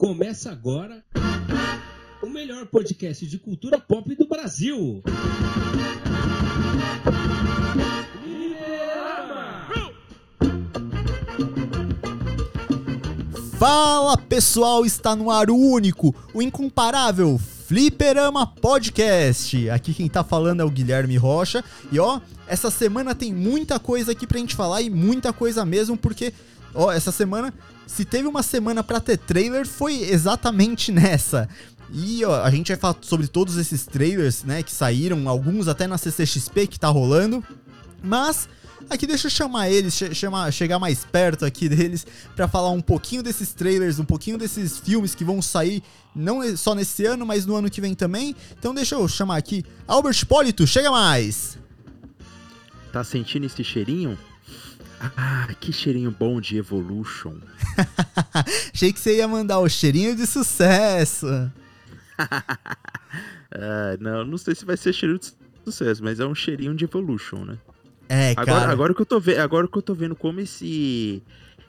Começa agora o melhor podcast de cultura pop do Brasil. Fala pessoal, está no ar o único, o incomparável Fliperama Podcast. Aqui quem tá falando é o Guilherme Rocha. E ó, essa semana tem muita coisa aqui pra gente falar e muita coisa mesmo, porque ó, essa semana, se teve uma semana pra ter trailer, foi exatamente nessa. E ó, a gente vai falar sobre todos esses trailers, né, que saíram, alguns até na CCXP que tá rolando. Mas aqui deixa eu chamar eles, chamar, chegar mais perto aqui deles para falar um pouquinho desses trailers, um pouquinho desses filmes que vão sair não só nesse ano, mas no ano que vem também. Então deixa eu chamar aqui Albert Polito, chega mais. Tá sentindo esse cheirinho? Ah, que cheirinho bom de Evolution. Achei que você ia mandar o cheirinho de sucesso. ah, não, não sei se vai ser cheirinho de sucesso, mas é um cheirinho de Evolution, né? É, agora, cara. Agora que eu tô, ve agora que eu tô vendo como esse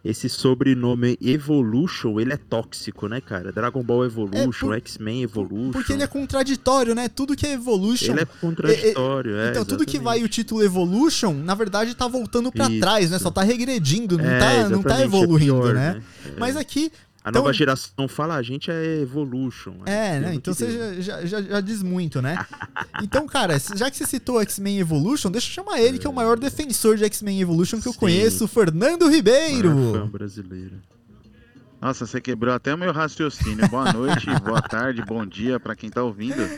esse sobrenome Evolution, ele é tóxico, né, cara? Dragon Ball Evolution, é. X-Men Evolution. Porque ele é contraditório, né? Tudo que é Evolution. Ele é contraditório, é. é então, tudo que vai o título Evolution, na verdade, tá voltando para trás, né? Só tá regredindo, não, é, tá, não tá evoluindo, é pior, né? né? Mas aqui a então, nova geração fala, a gente é Evolution. É, né? Então você já, já, já, diz muito, né? então, cara, já que você citou X-Men Evolution, deixa eu chamar ele, que é o maior defensor de X-Men Evolution que Sim. eu conheço, Fernando Ribeiro. Fã brasileiro. Nossa, você quebrou até o meu raciocínio. Boa noite, boa tarde, bom dia para quem tá ouvindo.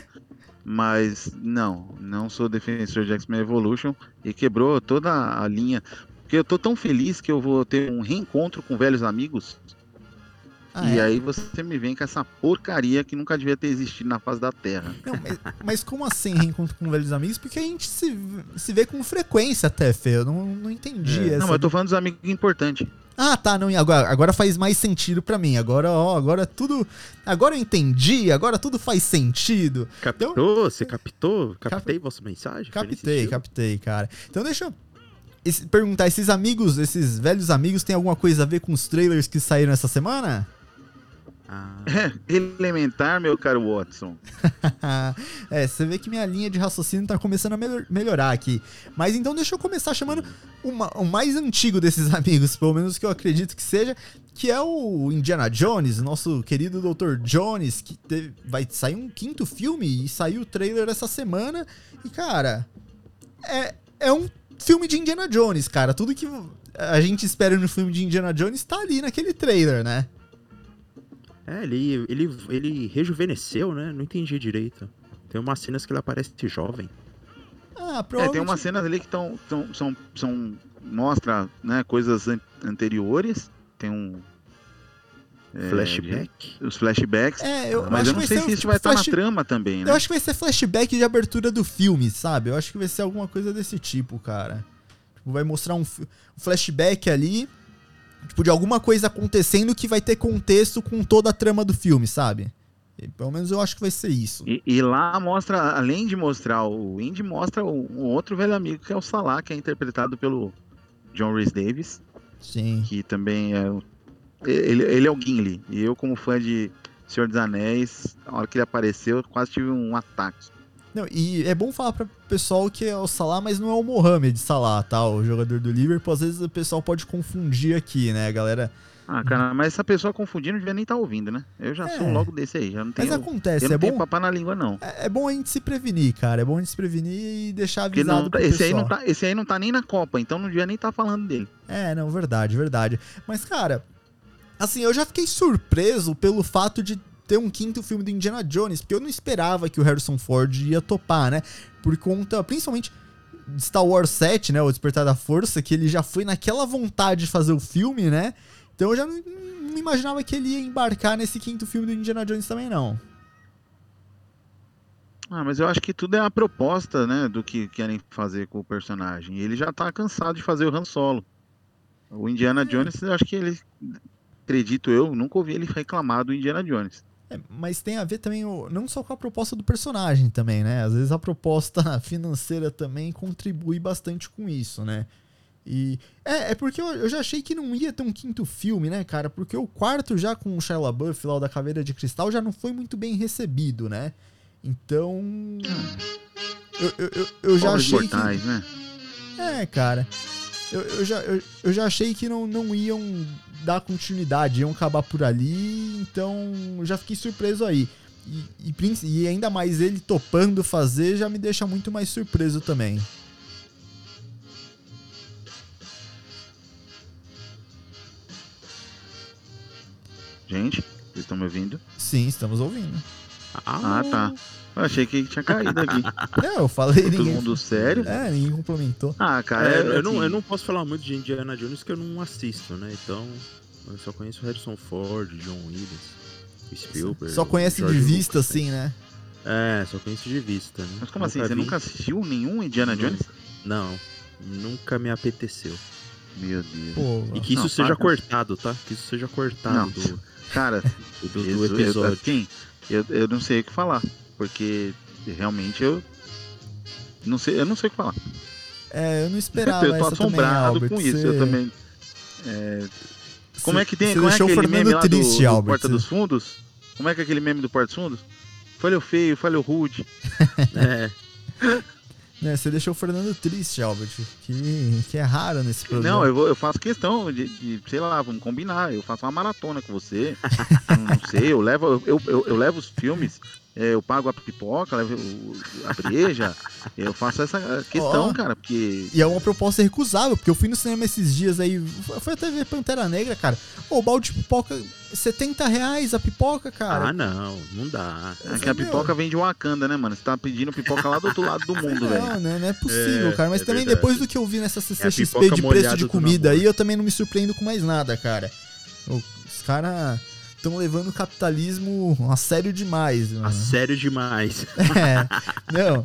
Mas não, não sou defensor de X-Men Evolution e quebrou toda a linha. Porque eu tô tão feliz que eu vou ter um reencontro com velhos amigos ah, e é? aí você me vem com essa porcaria que nunca devia ter existido na face da Terra. Não, mas, mas, como assim reencontro com velhos amigos? Porque a gente se, se vê com frequência até, Fê. Eu não, não entendi é. essa. Não, mas eu tô falando dos amigos importantes. Ah, tá, não, agora, agora faz mais sentido para mim. Agora, ó, agora tudo. Agora eu entendi, agora tudo faz sentido. Captou? Então, você captou? Captei cap... vossa mensagem? Captei, captei, cara. Então deixa eu esse, perguntar: esses amigos, esses velhos amigos, tem alguma coisa a ver com os trailers que saíram essa semana? Ah. elementar, meu caro Watson. é, você vê que minha linha de raciocínio tá começando a melhor, melhorar aqui. Mas então deixa eu começar chamando uma, o mais antigo desses amigos, pelo menos que eu acredito que seja, que é o Indiana Jones, nosso querido Dr. Jones, que teve, vai sair um quinto filme e saiu o trailer essa semana. E, cara, é, é um filme de Indiana Jones, cara. Tudo que a gente espera no filme de Indiana Jones tá ali naquele trailer, né? É, ele, ele, ele rejuvenesceu, né? Não entendi direito. Tem umas cenas que ele aparece jovem. Ah, provavelmente... É, tem umas cenas ali que tão, tão, são, são. Mostra né, coisas an anteriores. Tem um. É, flashback? Os flashbacks. É, eu, mas eu não sei se isso vai flash... estar na trama também, né? Eu acho que vai ser flashback de abertura do filme, sabe? Eu acho que vai ser alguma coisa desse tipo, cara. Tipo, vai mostrar um, um flashback ali tipo, de alguma coisa acontecendo que vai ter contexto com toda a trama do filme, sabe? E, pelo menos eu acho que vai ser isso. E, e, lá mostra, além de mostrar o Indy, mostra um outro velho amigo que é o Salah, que é interpretado pelo John Rhys Davis. Sim. Que também é. Ele, ele é o Gimli. E eu, como fã de Senhor dos Anéis, na hora que ele apareceu, eu quase tive um ataque. Não, e é bom falar para o pessoal que é o Salah, mas não é o Mohamed Salah, tá? O jogador do Liverpool. Às vezes o pessoal pode confundir aqui, né, galera? Ah, cara, mas essa pessoa confundindo não devia nem estar tá ouvindo, né? Eu já é. sou logo desse aí, já não tenho. Mas acontece, eu não é tenho bom. papá na língua, não. É, é, bom a gente se prevenir, cara. É bom a gente se prevenir e deixar avisado. Não, esse, pessoal. aí não tá, esse aí não tá nem na Copa, então não devia nem estar tá falando dele. É, não, verdade, verdade. Mas, cara, assim, eu já fiquei surpreso pelo fato de ter um quinto filme do Indiana Jones, porque eu não esperava que o Harrison Ford ia topar, né? Por conta, principalmente de Star Wars 7, né? O Despertar da Força, que ele já foi naquela vontade de fazer o filme, né? Então eu já não, não imaginava que ele ia embarcar nesse quinto filme do Indiana Jones também, não. Ah, mas eu acho que tudo é a proposta, né, do que querem fazer com o personagem. Ele já tá cansado de fazer o Han Solo. O Indiana é. Jones, eu acho que ele, acredito eu, nunca ouvi ele reclamar do Indiana Jones. É, mas tem a ver também o, não só com a proposta do personagem também, né? Às vezes a proposta financeira também contribui bastante com isso, né? E é, é porque eu, eu já achei que não ia ter um quinto filme, né, cara? Porque o quarto já com o Shia LaBeouf lá o da Caveira de Cristal já não foi muito bem recebido, né? Então, eu, eu, eu, eu já Pobres achei mortais, que né? é, cara. Eu, eu já, eu, eu já achei que não, não iam dar continuidade, iam acabar por ali, então eu já fiquei surpreso aí. E, e, e ainda mais ele topando fazer já me deixa muito mais surpreso também. Gente, vocês estão me ouvindo? Sim, estamos ouvindo. Ah, tá. Eu achei que tinha caído aqui. Não, eu falei Todo ninguém. mundo sério? É, ninguém complementou. Ah, cara, É, é, eu, não, assim, eu não posso falar muito de Indiana Jones que eu não assisto, né? Então, eu só conheço Harrison Ford, John Williams, Spielberg. Só conhece de vista, Lucas, assim, né? É, só conheço de vista, né? Mas como assim? Nunca Você vi. nunca assistiu nenhum Indiana Não. Jones? Não, nunca me apeteceu. Meu Deus. Pô, E que isso Não, seja cortado, tá? Que isso seja cortado Não. do, Cara, do, do Jesus, eu- episódio. assim, eu, eu não sei o que falar. Porque realmente eu. Não sei, eu não sei o que falar. é, eu não esperava eu tô também, assombrado Albert. com isso. Você- Eu também. é, como é que tem. Você Como é aquele Fernando meme do, triste, do Albert. Porta dos Fundos? Como é que é aquele meme do Porta dos Fundos? Falhou feio, falhou rude. É, né, você deixou o Fernando triste, Albert. Que, que é raro nesse programa. Não, eu, vou- eu faço questão de, de, sei lá, vamos combinar. Eu faço uma maratona com você. não, sei, eu levo, eu, eu, eu levo os filmes, eu pago a pipoca, levo a breja. eu faço essa questão, Ó. cara, porque. E é uma proposta recusável, porque eu fui no cinema esses dias aí, foi até ver Pantera Negra, cara. O balde de pipoca, 70 reais a pipoca, cara. ah, não, não dá. É que a pipoca vem de Wakanda, né, mano? Você tá pedindo pipoca lá do outro lado do mundo, velho. Não, né, não é possível, É, cara. Mas é também verdade. depois do que eu vi nessa CCXP pipoca de preço de comida aí, eu também não me surpreendo com mais nada, cara. Os caras estão levando o capitalismo a sério demais. A mano. sério demais. É, não.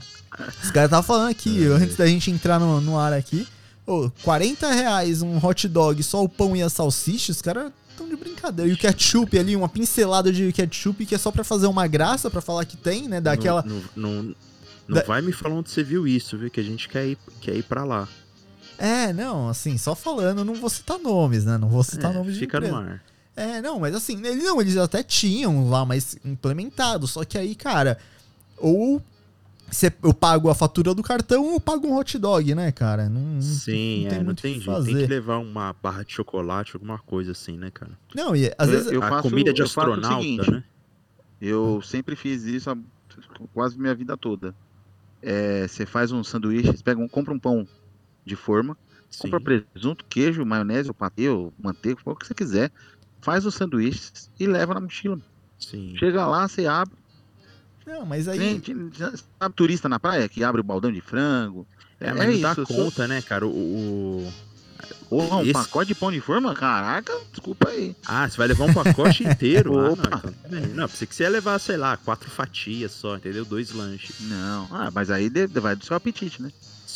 Os caras estavam falando aqui, É. antes da gente entrar no, no ar aqui, ô, 40 reais um hot dog, só o pão e a salsicha, os caras estão de brincadeira. E o ketchup ali, uma pincelada de ketchup que é só pra fazer uma graça, pra falar que tem, né? Daquela. Não, não, não, não Da- vai me falar onde você viu isso, viu? Que a gente quer ir, quer ir pra lá. É, não, assim, só falando, não vou citar nomes, né? Não vou citar É, nomes de fica no ar. É, não, mas assim, ele, não, eles até tinham lá, mas implementado. Só que aí, cara, ou cê- eu pago a fatura do cartão ou eu pago um hot dog, né, cara? Não, Sim, não tem é, não tem jeito. Tem que levar uma barra de chocolate, alguma coisa assim, né, cara? Não, e às Eu- vezes. eu a faço- comida de astronauta, seguinte, né? Eu sempre fiz isso há quase minha vida toda. É, Você faz um sanduíche, você pega um, compra um pão de forma, Sim. compra presunto, queijo, maionese, ou patê, ou manteiga, o que você quiser. Faz os sanduíches e leva na mochila. Sim. Chega lá, você abre. Não, mas aí. Tem- sabe turista na praia que abre o baldão de frango? É, mas não dá eu sou- conta, né, cara? O, o- Porra, um Esse- pacote de pão de forma? Caraca, desculpa aí. Ah, você vai levar um pacote inteiro? ah, não, Opa. então tudo bem. Não, pensei que você ia levar, sei lá, quatro fatias só, entendeu? Dois lanches. Não, ah, mas aí vai do seu apetite, né?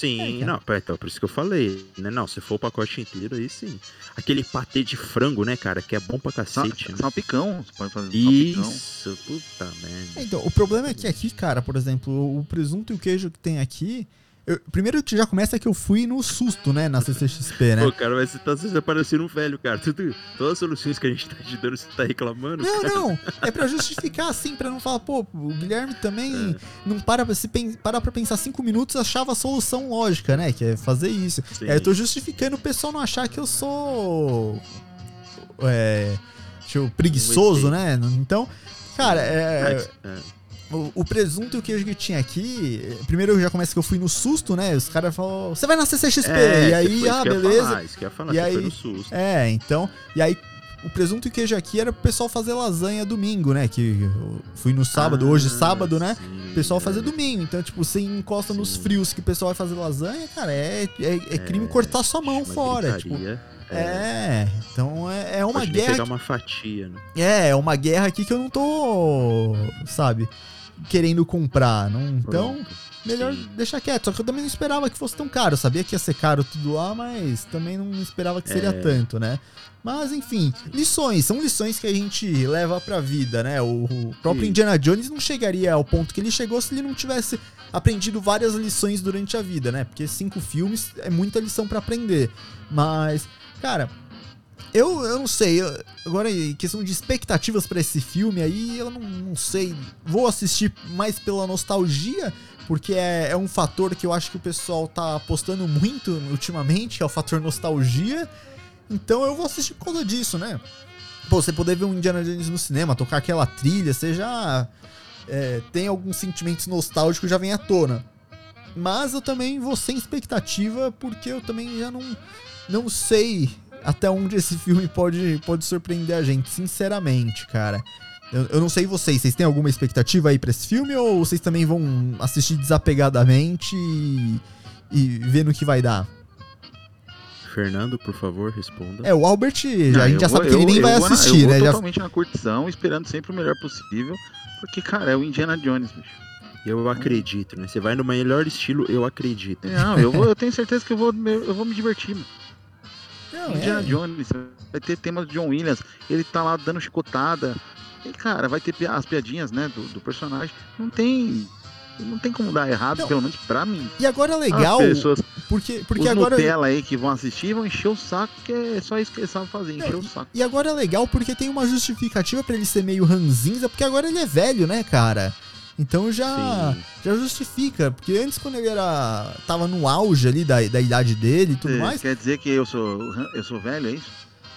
Sim, É, cara. não, pera, então, por isso que eu falei, né? Não, se for o pacote inteiro, aí sim. Aquele patê de frango, né, cara, que é bom pra Sal, cacete. né? salpicão, você pode fazer salpicão. Isso, puta merda. Então, o problema é que aqui, cara, por exemplo, o presunto e o queijo que tem aqui. Eu- primeiro que já começa que eu fui no susto, né, na CCXP, né? Pô, cara, mas você tá você tá parecendo um velho, cara. Tudo, todas as soluções que a gente tá te dando, você tá reclamando. Não, cara. não, é pra justificar assim, pra não falar, pô, o Guilherme também É. não para pra, se pen- parar pra pensar cinco minutos achava a solução lógica, né? Que é fazer isso. Sim. É, eu tô justificando o pessoal não achar que eu sou. É. deixa eu- preguiçoso, né? Então, cara, é. É, é. O, o presunto e o queijo que tinha aqui, eh, primeiro já começa que eu fui no susto, né? Os caras falaram, você vai na CCXP, É, e aí, isso ah, eu beleza. falar, isso que eu ia falar, E aí- foi no susto. É, então, e aí o presunto e o queijo aqui era pro pessoal fazer lasanha domingo, né? Que eu fui no sábado, hoje Ah, sábado, né? sim, O pessoal é. fazer domingo. Então, tipo, você encosta nos Sim. frios que o pessoal vai fazer lasanha, cara, é, é, é crime cortar sua mão Uma fora. Tipo, gritaria. é, então é, é uma Pode guerra. pegar uma fatia, né? É, é uma guerra aqui que eu não tô. Sabe? Querendo comprar. Não, então, Pronto. melhor Sim. deixar quieto. Só que eu também não esperava que fosse tão caro. Eu sabia que ia ser caro tudo lá, mas também não esperava que seria É. tanto, né? Mas enfim, lições, são lições que a gente leva pra vida, né? O, o próprio Sim. Indiana Jones não chegaria ao ponto que ele chegou se ele não tivesse aprendido várias lições durante a vida, né? Porque cinco filmes é muita lição pra aprender. Mas, cara, eu, eu não sei. eu- agora, em questão de expectativas pra esse filme aí, eu não, não sei. Vou assistir mais pela nostalgia, porque é, é um fator que eu acho que o pessoal tá apostando muito ultimamente, é o fator nostalgia. Então eu vou assistir por causa disso, né? Pô, você poder ver um Indiana Jones no cinema, tocar aquela trilha, você já é, tem alguns sentimentos nostálgicos já vem à tona. Mas eu também vou sem expectativa, porque eu também já não, não sei até onde esse filme pode, pode surpreender a gente, sinceramente, cara. Eu, eu não sei vocês, vocês têm alguma expectativa aí pra esse filme ou vocês também vão assistir desapegadamente e, e ver no que vai dar? Fernando, por favor, responda. É, o Albert, já, Não, a gente eu já vou- sabe que ele eu- nem eu vai vou na- assistir, eu né? vou Já, totalmente na curtição, esperando sempre o melhor possível. Porque, cara, é o Indiana Jones, bicho. Eu acredito, né? Você vai no melhor estilo, eu acredito. Não, eu, vou, eu tenho certeza que eu vou, me- eu vou me divertir, mano. Não, Indiana é. Jones, vai ter tema do John Williams, ele tá lá dando chicotada. E, cara, vai ter as piadinhas, né, do, do personagem. Não tem. Não tem como dar errado, Não. pelo menos pra mim. E agora é legal, As pessoas, porque, porque os agora. Nutella aí que vão assistir vão encher o saco, que é só isso que eles sabem fazer, encher o saco. E agora é legal porque tem uma justificativa pra ele ser meio ranzinza, porque agora ele é velho, né, cara? Então já, Sim. já justifica. Porque antes, quando ele era. tava no auge ali da, da idade dele e tudo Você mais. Quer dizer que eu sou, eu sou velho, é isso?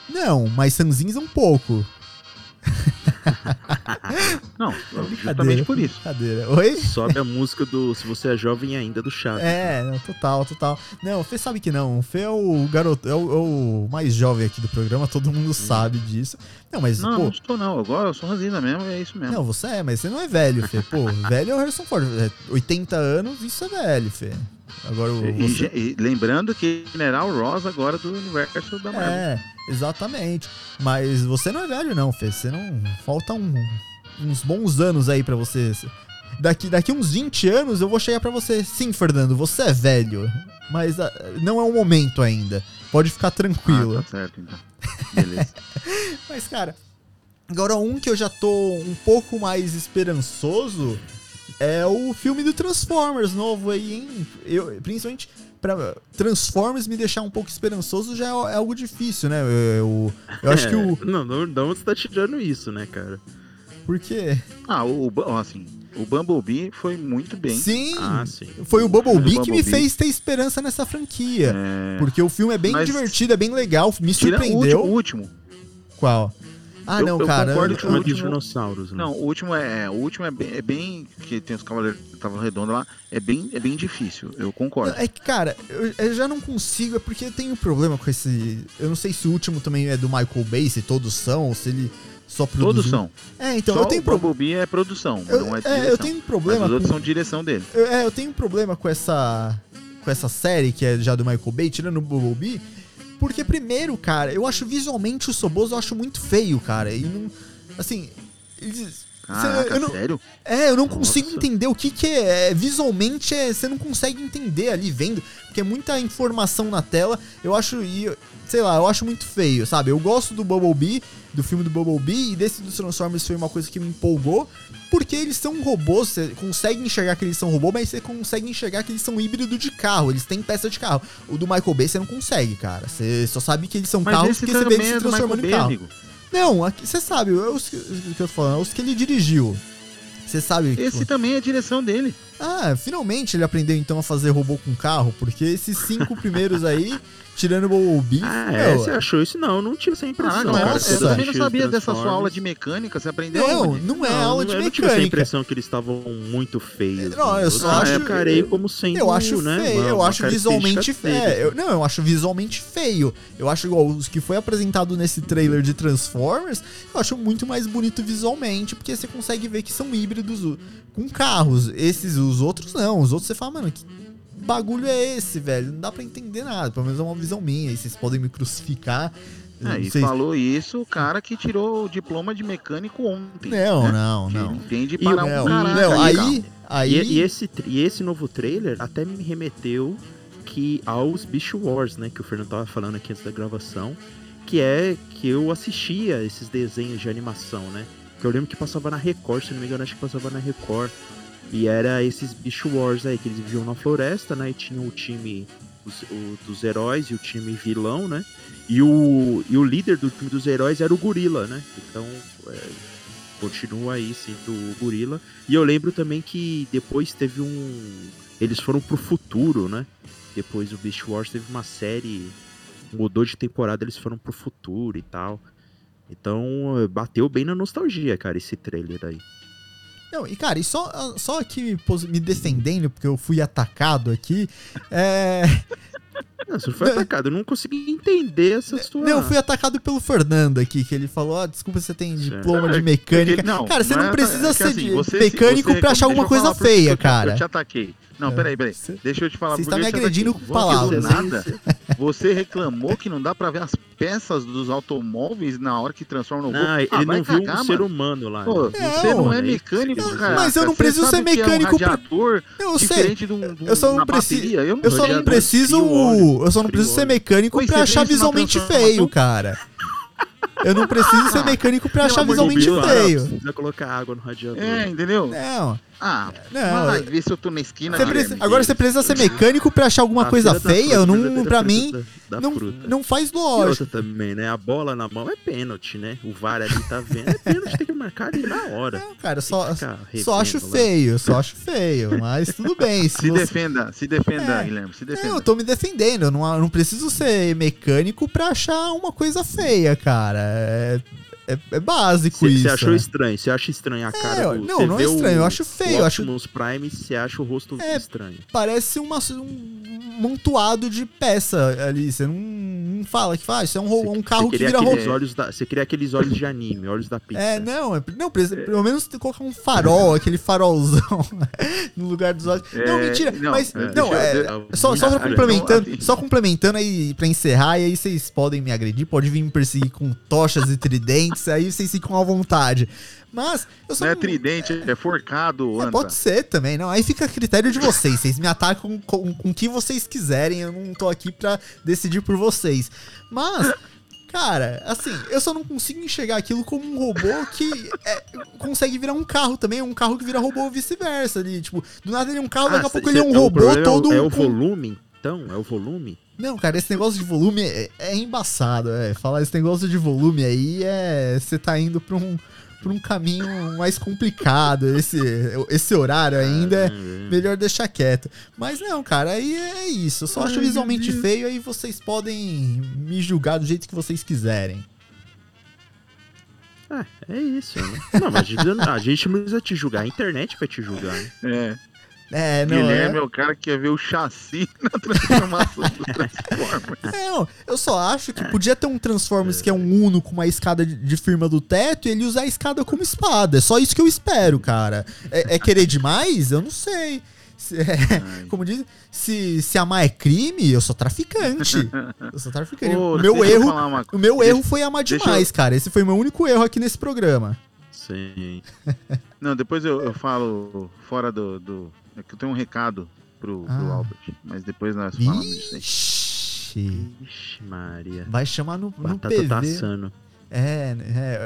Não, mas ranzinza um pouco. Não, justamente por isso. Brincadeira. Oi? Sobe a música do Se Você é Jovem Ainda, do Chaves. É, não, total, total. Não, o Fê sabe que não. O Fê é o garoto, é o, é o mais jovem aqui do programa, todo mundo sabe disso. Não, mas, Não, pô. não sou não. Agora eu sou ranzina mesmo, é isso mesmo. Não, você é, mas você não é velho, Fê. Pô, velho é o Harrison Ford. É 80 anos, isso é velho, Fê. Agora o. E, Você... e- lembrando que General Ross agora do universo da Marvel. É, exatamente. Mas você não é velho, não, Fê. Você não. Falta um- uns bons anos aí pra você. Daqui, daqui uns 20 anos eu vou chegar pra você. Sim, Fernando, você é velho. Mas ah, não é o momento ainda. Pode ficar tranquilo. Ah, tá certo, então. Beleza. Mas, cara, agora um que eu já tô um pouco mais esperançoso é o filme do Transformers novo aí, hein? Eu, principalmente pra Transformers me deixar um pouco esperançoso já é, é algo difícil, né? Eu, eu acho que o. É, Não, não, onde você tá tirando isso, né, cara? Porque. ah, o, o- assim, o Bumblebee foi muito bem. Sim! Ah, sim. Foi o Bumblebee O que me Bumblebee. fez ter esperança nessa franquia. É, Porque o filme é bem divertido, é bem legal, me surpreendeu. o último. Qual? Ah, Eu- não, eu cara. concordo eu- que Chama o último- dinossauros, né? Não, o último é, o último é bem, é bem que tem os cavaleiros que estavam redondos lá, é bem, é bem difícil. Eu concordo. É que, cara, eu, eu já não consigo, é porque eu tenho um problema com esse. Eu não sei se o último também é do Michael Bay, se todos são, ou se ele só produziu. Todos são. É, então, Só eu tenho o problema. Bumblebee é produção, Eu, não é é, eu tenho um Mas problema os outros com. são direção dele. eu- é, eu tenho um problema com essa. Com essa série que é já do Michael Bay, tirando o Bumblebee. Porque, primeiro, cara, eu acho visualmente o Soboso eu acho muito feio, cara. E não. Assim. eles- Caraca, eu não- sério? É, eu não consigo Nossa. entender o que que é. Visualmente, é, você não consegue entender ali vendo, porque é muita informação na tela. Eu acho, e, sei lá, eu acho muito feio, sabe? Eu gosto do Bumblebee, do filme do Bumblebee, e desse dos Transformers foi uma coisa que me empolgou, porque eles são robôs, você consegue enxergar que eles são robôs, mas você consegue enxergar que eles são híbrido de carro, eles têm peça de carro. O do Michael Bay você não consegue, cara. Você só sabe que eles são Mas carros porque você vê eles é se Michael transformando em Bay, carro. amigo. Não, aqui- você sabe, é os que, eu tô falando, é os que ele dirigiu. Você sabe que. Esse também é a direção dele. Ah, finalmente ele aprendeu então a fazer robô com carro, porque esses cinco primeiros aí, tirando o Bumblebee, Ah, é? meu, Você achou isso? Não, eu não tive essa impressão. Ah, não, cara. nossa. eu eu também não sabia dessa sua aula de mecânica, você aprendeu não, onde? não é Não, aula não, de eu não tive essa mecânica. impressão que eles estavam muito feios. Não, eu só acho- encarei como sendo, Eu acho né, feio, uma- eu uma acho visualmente feio. Eu, não, eu acho visualmente feio. Eu acho igual os que foi apresentado nesse trailer de Transformers, eu acho muito mais bonito visualmente, porque você consegue ver que são híbridos com carros. Esses, os outros não. Os outros você fala, mano, que bagulho é esse, velho? Não dá pra entender nada. Pelo menos é uma visão minha. Aí vocês podem me crucificar. É, e falou isso o cara que tirou o diploma de mecânico ontem. Não, né? não, não. Entende E para o- um ali, aí, aí, E, e esse, e esse novo trailer até me remeteu que aos Beast Wars, né? Que o Fernando tava falando aqui antes da gravação. Que é que eu assistia esses desenhos de animação, né? Que eu lembro que passava na Record, se não me engano, acho que passava na Record. E era esses Beast Wars aí, que eles viviam na floresta, né? E tinha o time os- o- dos heróis e o time vilão, né? E o, e o líder do time dos heróis era o Gorila, né? Então, é, continua aí sendo o Gorila. E eu lembro também que depois teve um. Eles foram pro futuro, né? Depois o Beast Wars teve uma série. Mudou de temporada, eles foram pro futuro e tal. Então, bateu bem na nostalgia, cara, esse trailer aí. Não, e cara, e só, só aqui me, me defendendo, porque eu fui atacado aqui. É. Não, você não foi atacado, eu não consegui entender essa sua. Não, eu fui atacado pelo Fernando aqui, que ele falou: ó, desculpa, você tem diploma de É, mecânica. Porque- cara, você não não é- precisa é ser assim, de você- mecânico você- pra achar alguma coisa feia, cara. Eu te ataquei. Não, É. peraí, peraí. Você- Deixa eu te falar Você está me agredindo com palavras. nada, você reclamou que não dá pra ver as peças dos automóveis na hora que transforma no Não, robô. ele Ah, vai não viu cagar, um ser mano. humano lá. Pô, né? você não é Não, mecânico, não, cara. mas eu não preciso ser que é um mecânico pra- Eu sei. diferente de um, de Eu só não preciso-. Eu não Eu só não preciso. Eu só não preciso ser mecânico você achar visualmente feio, cara. Eu não preciso ser Ah, mecânico pra achar visualmente ah, feio. Precisa colocar água no radiador. É, entendeu? Não, Ah, não. se eu tô na esquina. Você precisa- agora você precisa ser mecânico pra achar alguma A coisa feia? fruta, Não, pra mim, da- da não, fruta. não faz lógica. também, né? A bola na mão é pênalti, né? O VAR ali tá vendo. É pênalti, tem que marcar ali na hora. Não, cara, só, só acho lá. feio, só acho feio. Mas tudo bem. Se Se você... defenda, se defenda, É. Guilherme, se É, defenda. eu tô me defendendo. Eu não, eu não preciso ser mecânico pra achar uma coisa feia, cara. É, é, é básico Você isso. você achou né? estranho? Você acha estranho a cara eu- do... não, não é vê o- estranho, eu acho feio, eu acho- Optimus Prime, você acha o rosto É, estranho. Parece uma, um montuado de peça ali. Você não, não fala que faz. isso é um, ro- um carro que vira roupa. olhos da, Você queria aqueles olhos de anime, olhos da pizza. É, não, é, não, precisa- pelo menos colocar um farol, aquele farolzão no lugar dos olhos. não, É, mentira, não, mas é, não, deixa é, eu- só, só complementando, estranho. só complementando aí pra encerrar, e aí vocês podem me agredir, pode vir me perseguir com tochas e tridentes, aí vocês ficam à vontade. Mas eu só Não é tridente, é forcado, é, pode ser também, não. Aí fica a critério de vocês. Vocês me atacam com, com o que vocês quiserem. Eu não tô aqui pra decidir por vocês. Mas, cara, assim, eu só não consigo enxergar aquilo como um robô que é, consegue virar um carro também. Um carro que vira robô ou vice-versa ali. Tipo, do nada ele é um carro, daqui a Ah, pouco ele é um o robô é todo. É o volume, então? É o volume? Não, cara, esse negócio de volume é, é embaçado. É. Falar esse negócio de volume aí é. Você tá indo pra um. Pra um caminho mais complicado. Esse, esse horário ainda é melhor deixar quieto. Mas não, cara, aí é isso. Eu só acho visualmente feio, aí vocês podem me julgar do jeito que vocês quiserem. Ah, é isso, né? Não, mas a gente, a gente não precisa te julgar, a internet vai te julgar, né? É. É, não Guilherme é é. o cara que quer ver o chassi na transformação do Transformers. Não, eu só acho que podia ter um Transformers que é um Uno com uma escada de, firma do teto e ele usar a escada como espada. É só isso que eu espero, cara. É, é querer demais? Eu não sei. Se- é, como diz, se, se amar é crime, eu sou traficante. Eu sou traficante. Ô, o meu eu erro, o meu Deixa- erro foi amar demais, cara. Esse foi o meu único erro aqui nesse programa. Sim. Não, depois eu, eu falo fora do, do. É que eu tenho um recado pro, pro Ah. Albert, mas depois nós falamos disso aí. Ixi. Ixi, Maria. Vai chamar no, no PV. tá assando. É,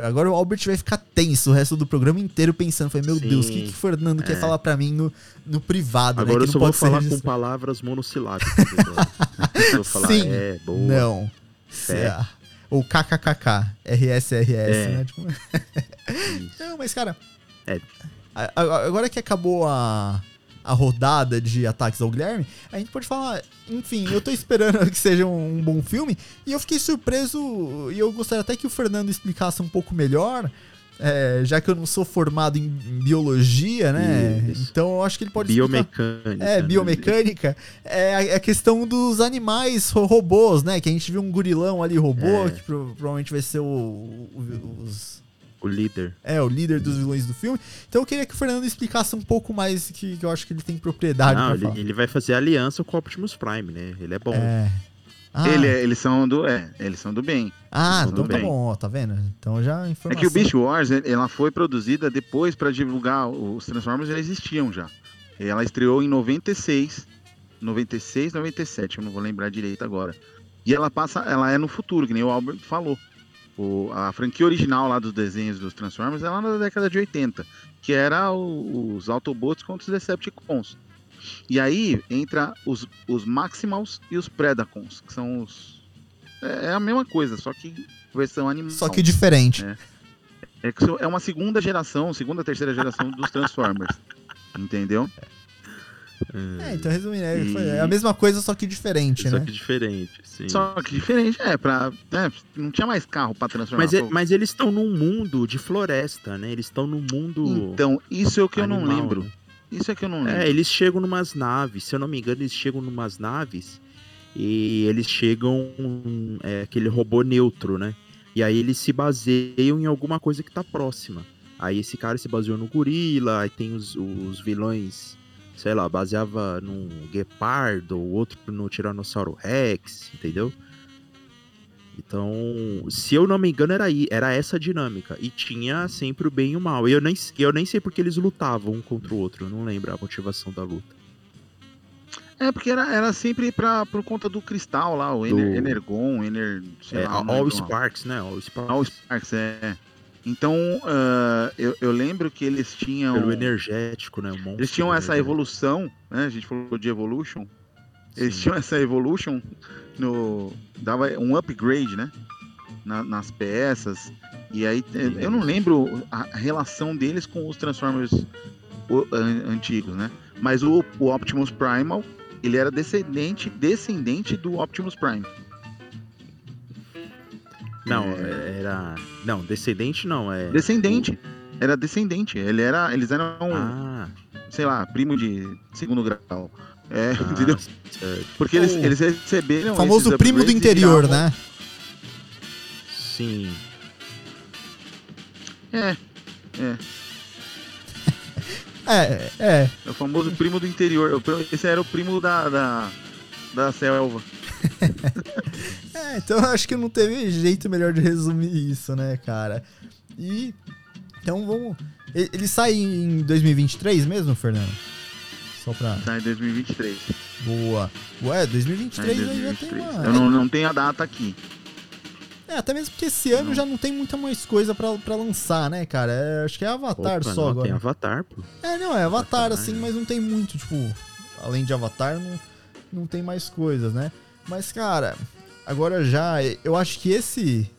é, agora o Albert vai ficar tenso o resto do programa inteiro pensando, foi, meu Sim. Deus, o que, que o Fernando quer É. falar pra mim no, no privado, Agora né? eu Que só não vou falar com palavras monossilábicas. vou falar, Sim. é, boa. Não. Fé. É. Ou KKKK, RSRS, É. né? Tipo, não, mas cara, É. agora que acabou a, a rodada de ataques ao Guilherme, a gente pode falar, enfim, eu tô esperando que seja um, bom filme, e eu fiquei surpreso, e eu gostaria até que o Fernando explicasse um pouco melhor, é, já que eu não sou formado em, biologia, né? Isso. Então eu acho que ele pode explicar. Biomecânica. É, né? biomecânica. É a, a questão dos animais ro- robôs, né? Que a gente viu um gorilão ali robô, É. que pro- provavelmente vai ser o, o- os, O líder. é, o líder dos vilões do filme. Então eu queria que o Fernando explicasse um pouco mais, que, que eu acho que ele tem propriedade Não, ele, falar. ele vai fazer aliança com o Optimus Prime, né? Ele é bom. É, Ah, Ele, é- eles são do. É, eles são do bem. ah tudo então tá bem. bom, ó, tá vendo? Então já É informação. que o Beast Wars, ele- ela foi produzida depois pra divulgar os Transformers, já existiam já. E Ela estreou em 96, 96, 97, eu não vou lembrar direito agora. E ela passa, ela é no futuro, que nem o Albert falou. O- a franquia original lá dos desenhos dos Transformers é lá na década de 80, que era o- os Autobots contra os Decepticons. E aí entra os, os Maximals e os Predacons, que são os. É, é a mesma coisa, só que versão animal. Só que diferente. É. É, é uma segunda geração, segunda, terceira geração dos Transformers. Entendeu? É, então resumindo, é, foi- é a mesma coisa, só que diferente, Só né? que diferente, sim. Só que diferente, é, pra. é, não tinha mais carro pra transformar. Mas, é- mas eles estão num mundo de floresta, né? Eles estão num mundo. Então, isso é o que eu não animal, lembro. né? Isso é que eu não lembro. É, eles chegam numas naves, se eu não me engano, eles chegam numas naves e eles chegam é, aquele robô neutro, né? E aí eles se baseiam em alguma coisa que tá próxima. Aí esse cara se baseou no gorila, aí tem os, os vilões, sei lá, baseava num guepardo, o outro no tiranossauro rex, entendeu? Então, se eu não me engano, era, aí, era essa dinâmica. E tinha sempre o bem e o mal. E eu nem, eu nem sei porque eles lutavam um contra o outro. Eu não lembro a motivação da luta. É, porque era, era sempre pra, por conta do cristal lá, o Ener, Do- Energon, Ener. Sei É, lá, não All lembro. Sparks, né? All Sparks. All Sparks, é. Então, ah, eu, eu lembro que eles tinham. Pelo energético, né? Eles tinham essa evolução, né? A gente falou de Evolution. Eles Sim. tinham essa Evolution no. dava um upgrade, né? Na- nas peças. E aí, eh, eu não lembro a relação deles com os Transformers antigos, né? Mas o, o Optimus Primal, ele era descendente, descendente do Optimus Prime. Não, É. era. Não, descendente não, é. Descendente. Era descendente. Ele era, eles eram, Ah, sei lá, primo de segundo grau. É, ah, entendeu? certo. Porque eles, eles receberam. O famoso esses primo do interior, viravam- né? Sim. É, É, é. é o famoso primo do interior. Esse era o primo da, da, da selva. É, então eu acho que não teve jeito melhor de resumir isso, né, cara? E. Então vamos. Ele sai em 2023 mesmo, Fernando? Só pra. Tá em 2023. Boa. Ué, Tá em 2023 aí já tem 2023. uma. Eu não, não tenho a data aqui. É, até mesmo porque esse ano Não. já não tem muita mais coisa pra, pra lançar, né, cara? É, acho que é Avatar Opa, só não, agora. Tem Avatar, pô. É, não, é Avatar, Avatar, assim, né? mas não tem muito, tipo, além de Avatar, não, não tem mais coisas, né? Mas, cara, agora já, eu acho que esse.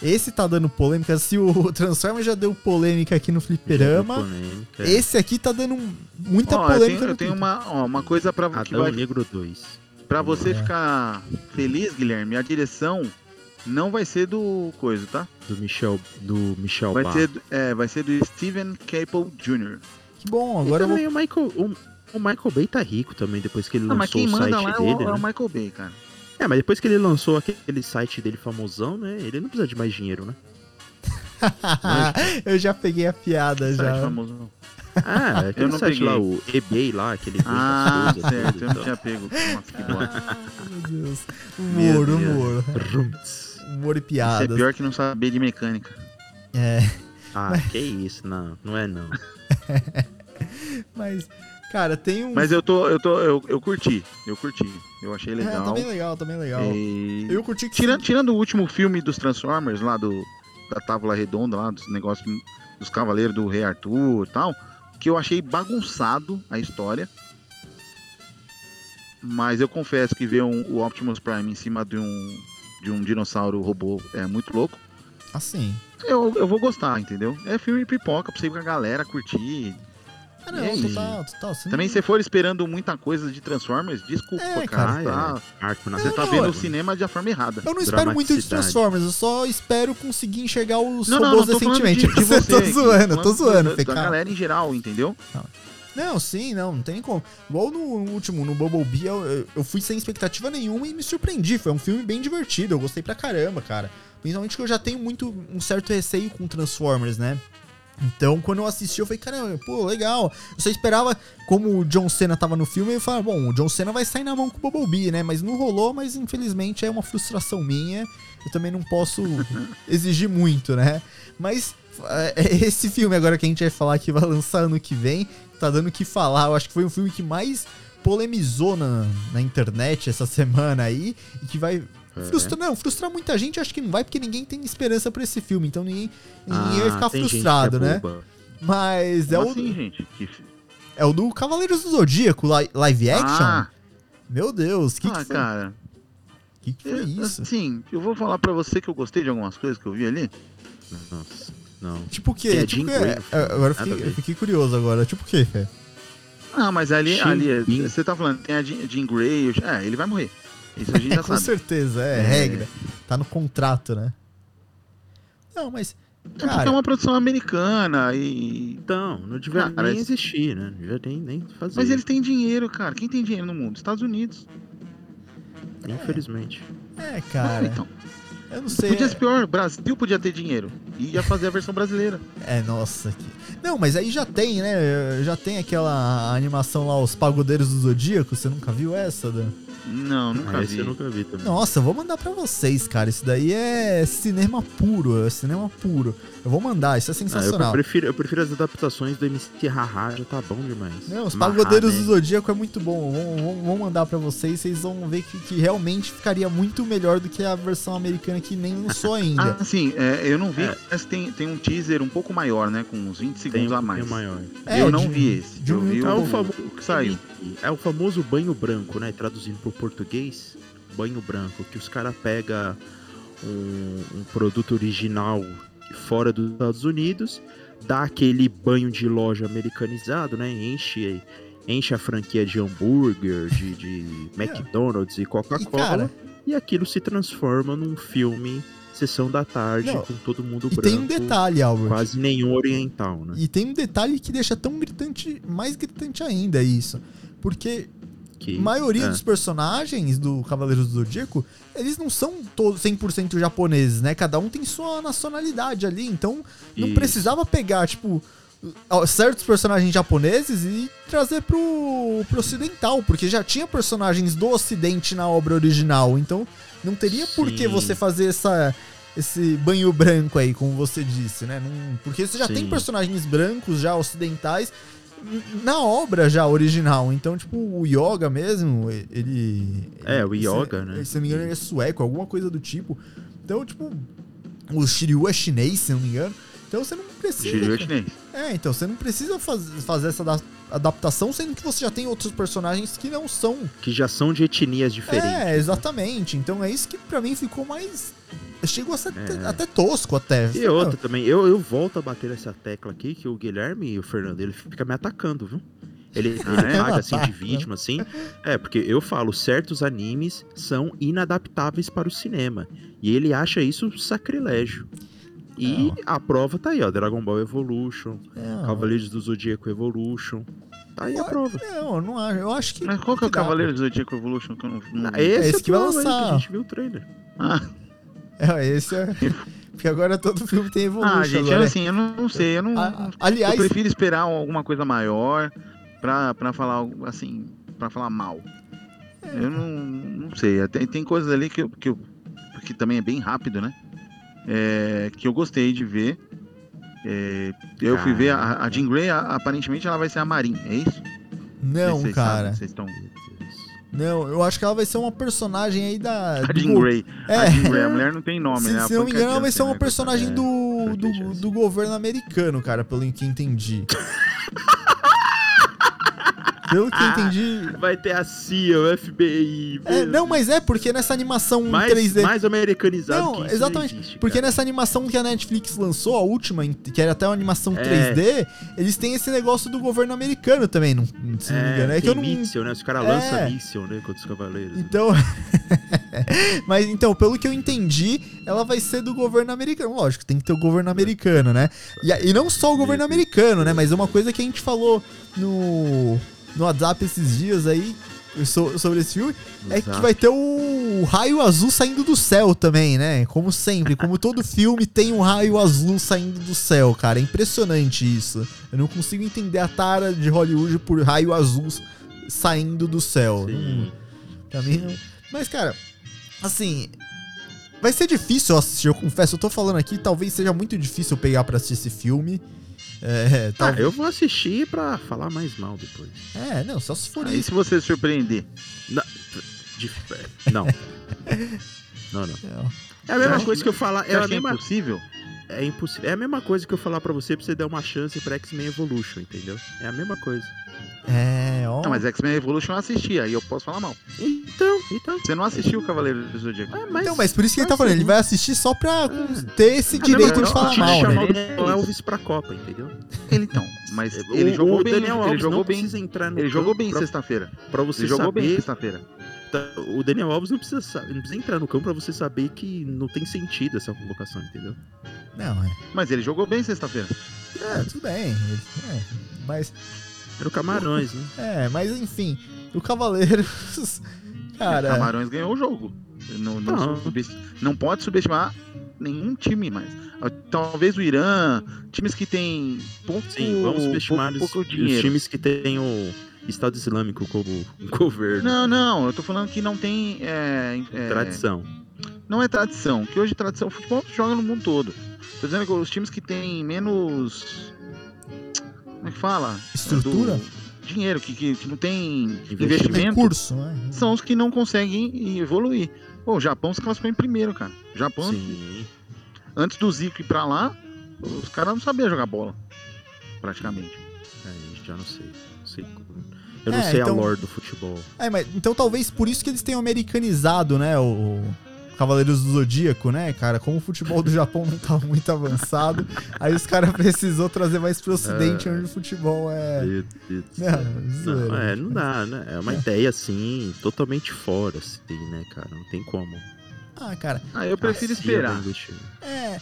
Esse tá dando polêmica. Se o Transformers já deu polêmica aqui no Fliperama, Polêmica. esse aqui tá dando muita Ó, eu polêmica. tenho, eu tenho uma, ó, uma coisa pra, que Adão vai, Negro 2. pra você É. ficar feliz, Guilherme. A direção não vai ser do coisa, tá? Do Michel, do Michel Vai ser, do- é, vai ser do Steven Caple Jr. Que bom, E agora eu vou. também o Michael, o, o Michael Bay tá rico também, depois que ele Não, mas lançou quem o manda site lá é dele, o, é o né? Michael Bay, cara. É, mas depois que ele lançou aquele site dele famosão, né? Ele não precisa de mais dinheiro, né? eu já peguei a piada Site já. famoso. Ah, aquele Eu não site peguei. lá, o eBay lá, aquele Ah, certo. tudo Eu não tinha pego. Nossa, que bosta. Ah, meu Deus. Humor, humor. Humor e Isso é piadas. pior que não saber de mecânica. É, Ah, que isso, não, não é não. mas, cara, tem um. Mas eu tô, eu tô, eu, eu curti, eu curti. Eu achei É, legal. tá legal, tá bem legal. E- Eu curti que. Tirando, tirando o último filme dos Transformers lá do da Távola Redonda lá dos negócios dos Cavaleiros do Rei Arthur e tal, que eu achei bagunçado a história. Mas eu confesso que ver um- o Optimus Prime em cima de um de um dinossauro robô é muito louco. Assim. Eu, eu vou gostar, entendeu? É filme pipoca pra você ir com a galera curtir. Ah, não, E aí? total, total. Você Também não- se for esperando muita coisa de Transformers, desculpa, É, cara. Ah, tá- é. Você tá Não, vendo eu- o cinema de forma errada. Eu não espero muito de. Transformers, eu só espero conseguir enxergar os Não, não, robôs não de, decentemente. de você. tô zoando, tô zoando, da, da galera em geral, entendeu? Não, sim, não, não tem como. Igual no último, no Bumblebee, eu, eu- eu fui sem expectativa nenhuma e me surpreendi. Foi um filme bem divertido, eu gostei pra caramba, cara. Principalmente que eu já tenho muito um certo receio com Transformers, né? Então, quando eu assisti, eu falei, caramba, pô, legal. Eu só esperava, como o John Cena tava no filme, eu falei, bom, o John Cena vai sair na mão com o Bumblebee, né? Mas não rolou, mas infelizmente é uma frustração minha. Eu também não posso exigir muito, né? Mas é, esse filme agora que a gente vai falar que vai lançar ano que vem, tá dando o que falar. Eu acho que foi um filme que mais polemizou na, na internet essa semana aí e que vai É. frustrar, não, frustrar muita gente, acho que não vai porque ninguém tem esperança pra esse filme, então ninguém, ninguém vai Ah, ficar tem gente que frustrado, é né? Mas é Como o, assim, gente? Que... é o do Cavaleiros do Zodíaco, li- live action? Ah, Meu Deus, que, ah, que, foi, cara. que, que foi eu- isso? Assim, eu vou falar pra você que eu gostei de algumas coisas que eu vi ali. Nossa, não. Tipo o quê? É, tipo que, é, agora eu fiquei, eu fiquei curioso agora. Tipo o quê? Ah, mas ali, ali você tá falando, tem a Jean, Jean Grey. É, ele vai morrer. Isso a gente É, já com sabe. certeza, é, É. regra. Tá no contrato, né? Não, mas. É porque é Cara, uma produção americana e. Então, não devia Cara, nem existir, né? Não devia nem, nem fazer. Mas eles têm dinheiro, cara. Quem tem dinheiro no mundo? Estados Unidos. Infelizmente. é, cara. então. Eu não sei. Podia ser pior. Brasil podia ter dinheiro. E ia fazer a versão brasileira. É, nossa. Que... Não, mas aí já tem, né? Já tem aquela animação lá, Os Pagodeiros do Zodíaco. Você nunca viu essa, Dan? Não, nunca Ah, esse vi. eu nunca vi também. Nossa, eu vou mandar pra vocês, cara. Isso daí é cinema puro, é cinema puro. Eu vou mandar, isso é Ah, eu sensacional. prefiro, eu prefiro as adaptações do MC Haha, já tá bom demais. Não, os Mahá, Pagodeiros né? do Zodíaco é muito bom. Vou, vou- vou mandar pra vocês, vocês vão ver que, que realmente ficaria muito melhor do que a versão americana que nem lançou ainda. Ah, sim, é, eu não vi, É. mas tem, tem um teaser um pouco maior, né? Com uns 20 Tem segundos um a mais. maior. É, eu não de- vi esse. de eu um vi minuto É o, o o que saiu. É o famoso banho branco, né? Traduzindo pro português, banho branco, que os caras pegam um, um produto original fora dos Estados Unidos, dá aquele banho de loja americanizado, né? Enche, enche a franquia de hambúrguer, de, de McDonald's e E, Coca-Cola, cara, e, aquilo se transforma num filme sessão da tarde Não, com todo mundo e branco. tem um detalhe, Albert. Quase nenhum oriental, né? E tem um detalhe que deixa tão gritante, mais gritante ainda isso. Porque Que, a maioria é. dos personagens do Cavaleiros do Zodíaco, eles não são todos 100% japoneses, né? Cada um tem sua nacionalidade ali, então não precisava pegar, tipo, certos personagens japoneses e trazer pro, pro ocidental, porque já tinha personagens do ocidente na obra original, então não teria por que Sim. você fazer essa esse banho branco aí, como você disse, né? Não- porque você já tem Sim. personagens brancos já ocidentais na obra já original. Então, tipo, o Yoga mesmo, ele É, o se- Yoga, né? Se não me engano, ele é sueco, alguma coisa do tipo. Então, tipo, o Shiryu é chinês, se não me engano. Então você não precisa. Shiryu é chinês. É, então você não precisa faz, fazer essa da- adaptação, sendo que você já tem outros personagens que não são. Que já são de etnias diferentes. É, exatamente. Então é isso que pra mim ficou mais. Chegou a ser até, É. até tosco até. E outra também, eu, eu volto a bater essa tecla aqui, que o Guilherme e o Fernando, ele fica me atacando, viu? Ele, Ah, ele é? paga assim de vítima, assim. É, porque eu falo, certos animes são inadaptáveis para o cinema. E ele acha isso sacrilégio. E a prova tá aí, ó. Dragon Ball Evolution, Não, Cavaleiros do Zodíaco Evolution. Tá aí a prova. não, eu não acho. Eu acho que. Mas qual que é o dá. Cavaleiro do Zodíaco Evolution que eu não, não vi? Esse, esse que vai é o prova aí, lançar. que a gente viu o trailer. Ah, É, esse é. Porque agora todo filme tem evolução. ah, gente, agora. assim, eu não, não sei, eu não... A- eu aliás, prefiro esperar alguma coisa maior pra, pra falar, algo, assim, pra falar mal. Eu não, não sei, tem, tem coisas ali que, eu, que, eu, que também é bem rápido, né? É, que eu gostei de ver. É, eu fui ver a, a Jean Grey, a- aparentemente ela vai ser a Marin, é isso? não, Vocês cara. sabem, Vocês estão... Não, eu acho que ela vai ser uma personagem aí da. A do Jean go- Grey. É. A Jean Grey, a mulher não tem nome, se, né? se não me engano, ela vai ser uma né, personagem do, do, do governo americano, cara, pelo que entendi. pelo que entendi. Vai ter a CIA, o FBI. É, não, mas é porque nessa animação mais, 3D. mais americanizado Não, que exatamente, não existe, Porque cara. nessa animação que a Netflix lançou, a última, que era até uma animação É. 3D, eles têm esse negócio do governo americano também, não, se não me engano. É que eu não. míssil, né? Os caras É. lançam míssil, né? Contra os cavaleiros. Então. Mas então, pelo que eu entendi, ela vai ser do governo americano. Lógico, tem que ter o governo americano, né? E, e não só o governo americano, né? Mas é uma coisa que a gente falou no, no WhatsApp esses dias aí. so- sobre esse filme é que Exato. vai ter o raio azul saindo do céu também, né? Como sempre, como todo filme tem um raio azul saindo do céu, cara. É impressionante isso. Eu não consigo entender a tara de Hollywood por raio azul saindo do céu. Sim. Pra mim não. Mas, cara, assim. Vai ser difícil eu assistir, eu confesso. Eu tô falando aqui, talvez seja muito difícil eu pegar pra assistir esse filme. É, Ah, talvez. eu vou assistir pra falar mais mal depois. É, não, só se for Aí isso. se você se surpreender. De- Não. Não, não. É, a mesma coisa que eu falar. É a é mesma, impossível? é impossível. É a mesma coisa que eu falar pra você pra você dar uma chance pra X-Men Evolution, entendeu? É a mesma coisa. É, ó. Não, mas X-Men Evolution eu assisti, aí eu posso falar mal. Então, então. Você não assistiu o Cavaleiro do Zodíaco. É, mas. Então, mas por isso que ele tá falando, ele vai assistir só pra ter esse É a direito mesma de falar mal, chamar né? o Daniel Elvis pra Copa, entendeu? Ele então, mas O- ele jogou o bem, Daniel ele Alves jogou não bem. precisa entrar no Ele jogou campo bem pra, sexta-feira. pra você Ele jogou bem saber. sexta-feira. tá- o Daniel Alves não precisa, sa- não precisa entrar no campo pra você saber que não tem sentido essa convocação, entendeu? Não, é. Mas ele jogou bem sexta-feira. É, tudo bem. ele- é, mas, Era o Camarões, né? é, mas enfim, o Cavaleiros. Cara. Camarões ganhou o jogo. Não, não, Não. não pode subestimar nenhum time mais. Talvez o Irã, times que tem pouco, Sim, vamos subestimar pouco, os, pouco os dinheiro. times que têm o Estado Islâmico como governo. Não, não, eu tô falando que não tem é, é, Tradição. Não é tradição, que hoje tradição, o futebol joga no mundo todo. Tô dizendo que os times que têm menos. Como é que fala? Estrutura? Do- dinheiro, que, que, que não tem Investimento. investimento, Recurso, né? são os que não conseguem evoluir. Pô, o Japão se classificou em primeiro, cara. O Japão, Sim. antes do Zico ir pra lá, os caras não sabiam jogar bola. Praticamente. É, já não sei. Não sei Eu não É, sei então- a lore do futebol. É, mas então talvez por isso que eles tenham americanizado, né, o Cavaleiros do Zodíaco, né, cara? Como o futebol do Japão não tá muito avançado, aí os caras precisou trazer mais pro ocidente, onde o futebol é... Deus do Não. Não, é, não dá, né? É uma ideia assim, totalmente fora, assim, né, cara? Não tem como. Ah, cara, Ah, eu prefiro esperar. investir. é...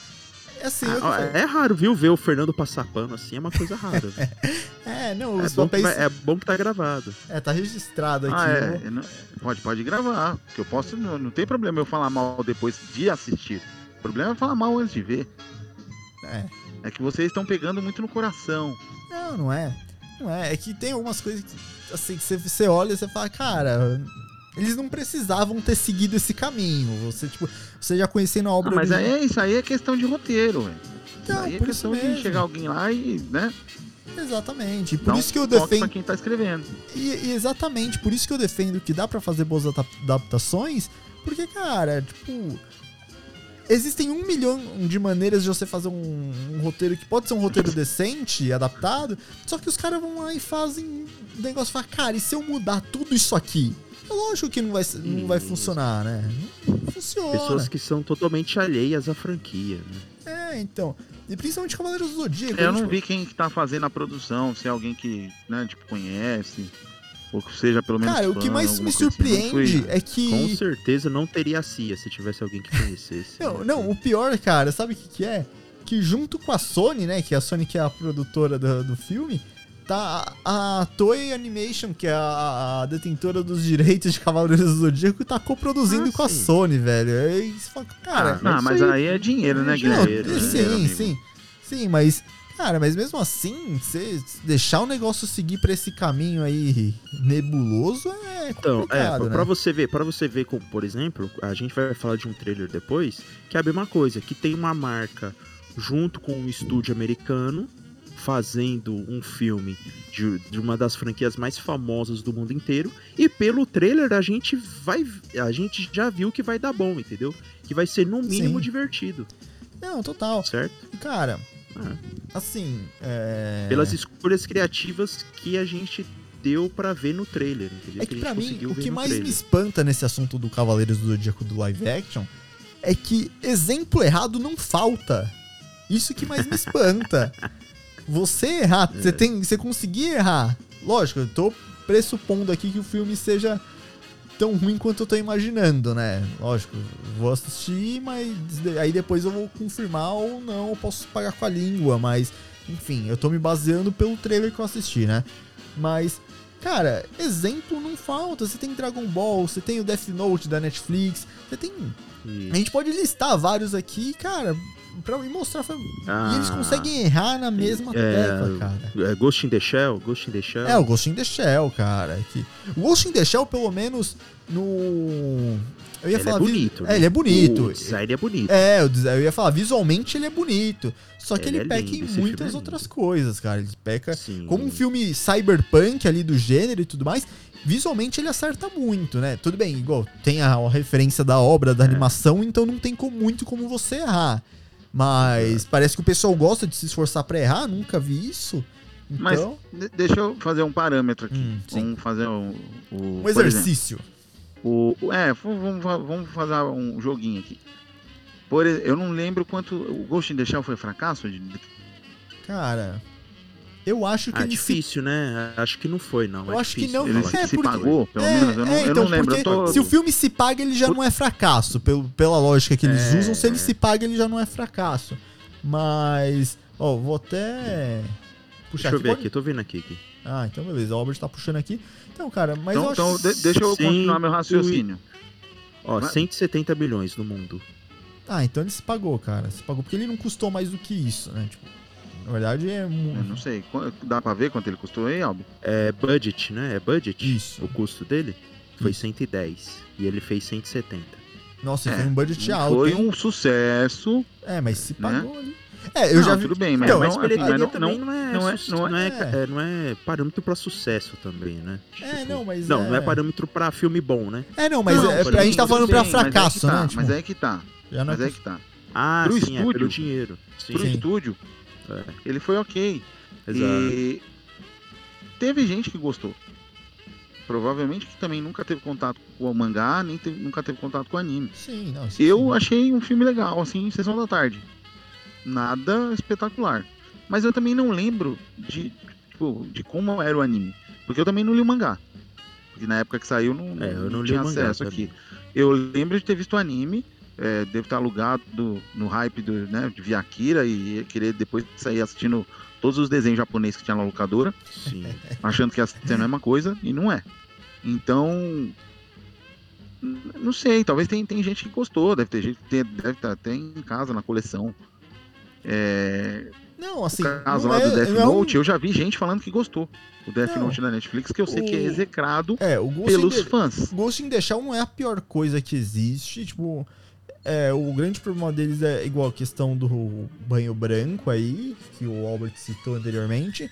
É assim, Ah, eu- ó, é raro, viu, ver o Fernando passar pano assim, é uma coisa rara. é, não, é, os bom que papéis... vai- é bom que tá gravado. É, tá registrado aqui. Ah, é. não- Pode, pode gravar. Que eu posso. Não, não tem problema eu falar mal depois de assistir. O problema é falar mal antes de ver. É. É que vocês estão pegando muito no coração. Não, não é. Não é. É que tem algumas coisas que, assim, que você, você olha e você fala, cara, eles não precisavam ter seguido esse caminho. Você, tipo, você já conhecendo a Ah, obra mas aí, é- isso aí é questão de roteiro, velho. Não, aí é questão de chegar alguém lá e, né? Exatamente. Por um isso que eu defendo. Quem tá escrevendo. E, e exatamente, por isso que eu defendo que dá pra fazer boas adap- adaptações, porque, cara, tipo. Existem um milhão de maneiras de você fazer um, um roteiro que pode ser um roteiro decente, adaptado, só que os caras vão lá e fazem um negócio e falam, cara, e se eu mudar tudo isso aqui? É lógico que não vai, não vai Isso. funcionar, né? Não funciona. Pessoas que são totalmente alheias à franquia, né? É, então. E principalmente Cavaleiros do Zodíaco. Eu não tipo, vi quem que tá fazendo a produção, se é alguém que, né, tipo, conhece. Ou que seja pelo menos. Cara, o fã, que mais me assim. Surpreende fui- é que. Com certeza não teria a CIA se tivesse alguém que conhecesse. Não, né? não, o pior, cara, sabe o que, que é? Que junto com a Sony, né? Que a Sony que é a produtora do, do filme, tá a, a Toei Animation, que é a, a detentora dos direitos de Cavaleiros do Zodíaco, tá coproduzindo Ah, com a sim. Sony, velho. Aí você fala, cara. Ah, Mas aí- aí é dinheiro, né, é Guilherme? dinheiro, sim, amigo? sim. Sim, mas. Cara, mas mesmo assim, você deixar o negócio seguir pra esse caminho aí nebuloso é Então, é, complicado, pra, né? pra você ver, para você ver, como, por exemplo, a gente vai falar de um trailer depois, que é a mesma coisa, que tem uma marca junto com um estúdio americano fazendo um filme de, de uma das franquias mais famosas do mundo inteiro, e pelo trailer a gente vai, a gente já viu que vai dar bom, entendeu? Que vai ser no mínimo Sim. divertido, Não, total. certo? Cara, É. assim. É... Pelas escolhas criativas que a gente deu pra ver no trailer, entendeu? É que a pra mim, o que mais me trailer. espanta nesse assunto do Cavaleiros do Zodíaco do live action é que exemplo errado não falta. Isso que mais me espanta. Você errar, É. você tem, você conseguir errar. Lógico, eu tô pressupondo aqui que o filme seja tão ruim quanto eu tô imaginando, né? Lógico, vou assistir, mas aí depois eu vou confirmar ou não, eu posso pagar com a língua, mas enfim, eu tô me baseando pelo trailer que eu assisti, né? Mas cara, exemplo não falta. Você tem Dragon Ball, você tem o Death Note da Netflix, você tem. E- A gente pode listar vários aqui, cara, pra me mostrar. Ah, e eles conseguem errar na mesma é, tecla, cara. É, Ghost in the Shell, Ghost in the Shell. É, o Ghost in the Shell, cara. Que... O Ghost in the Shell, pelo menos, no. Eu ia ele falar. é bonito. É, né? ele é bonito. O design é bonito. É, eu ia falar, visualmente ele é bonito. Só que Ele ele, é peca lindo, em muitas é outras coisas, cara. Ele peca. Sim. Como um filme cyberpunk ali do gênero e tudo mais, visualmente ele acerta muito, né? Tudo bem, igual tem a, a referência da obra, da É. animação, então não tem como- muito como você errar. Mas É. parece que o pessoal gosta de se esforçar pra errar, nunca vi isso. Mas Então, de- deixa eu fazer um parâmetro aqui. Hum, vamos fazer o. o um por exemplo, exercício. O, é, vamos, vamos fazer um joguinho aqui. Por, eu não lembro quanto. O Ghost in the Shell foi fracasso? Cara, eu acho que Ah, se difícil, né? Acho que não foi, não. Eu é acho que difícil não. ele se, É, se porque- pagou, pelo É, menos? Eu não, é, eu então, não lembro. porque Eu tô, Se o filme se paga, ele já não é fracasso. Pelo, pela lógica que eles É, usam, se ele é. se paga, ele já não é fracasso. Mas. Ó, vou até. Puxar Deixa eu ver Pode- aqui, tô vendo aqui. aqui. Ah, então beleza. A Albert tá puxando aqui. Então, cara, mas então, eu acho. então de- deixa eu continuar meu raciocínio. Ó, Mas- 170 bilhões no mundo. Ah, então ele se pagou, cara. Se pagou porque ele não custou mais do que isso, né? Tipo, na verdade é. mu- Eu não sei. Dá pra ver quanto ele custou aí, Albi? É budget, né? É budget? Isso. O custo dele foi Isso. 110. E ele fez 170. Nossa, É, foi um budget alto. Foi hein? um sucesso. É, mas se né? pagou ali. É, eu não, já vi. tudo bem, mas, Então, mas assim, bilheteria mas não, também não- é, não é- não é- não é, é. é, não é parâmetro pra sucesso também, né? É, não, mas. Não, é... não é parâmetro pra filme bom, né? É, não, mas Não, é, a gente tá falando pra bem, mas é que fracasso, tá, né? Tipo, Mas é que tá. já não Mas é que tá. Ah, Pro sim, é estúdio. pelo dinheiro. Sim, Pro Sim. estúdio, É, ele foi ok. exato. E teve gente que gostou. Provavelmente que também nunca teve contato com o mangá, nem teve- nunca teve contato com o anime. Sim, não. isso Eu sim. achei um filme legal, assim, em sessão da tarde. Nada espetacular. Mas eu também não lembro de, tipo, de como era o anime. Porque eu também não li o mangá. Porque na época que saiu não, É, eu não li tinha o mangá acesso também. aqui. Eu lembro de ter visto o anime, é, devo estar alugado do- no hype do, né, de ver Akira e querer depois sair assistindo todos os desenhos japoneses que tinha na locadora, Sim. achando que ia ser a mesma coisa, e não é. Então. Não sei, talvez tem, tem gente que gostou, deve ter gente tem- deve estar até em casa na coleção. É, Não, assim. o caso lá é, do Death é um- Note, eu já vi gente falando que gostou. O Death Não. Note da Netflix, que eu sei O- que é execrado É, pelos the, fãs. Ghost in the Shell não é a pior coisa que existe. Tipo, é, o grande problema deles é igual a questão do banho branco aí, que o Albert citou anteriormente,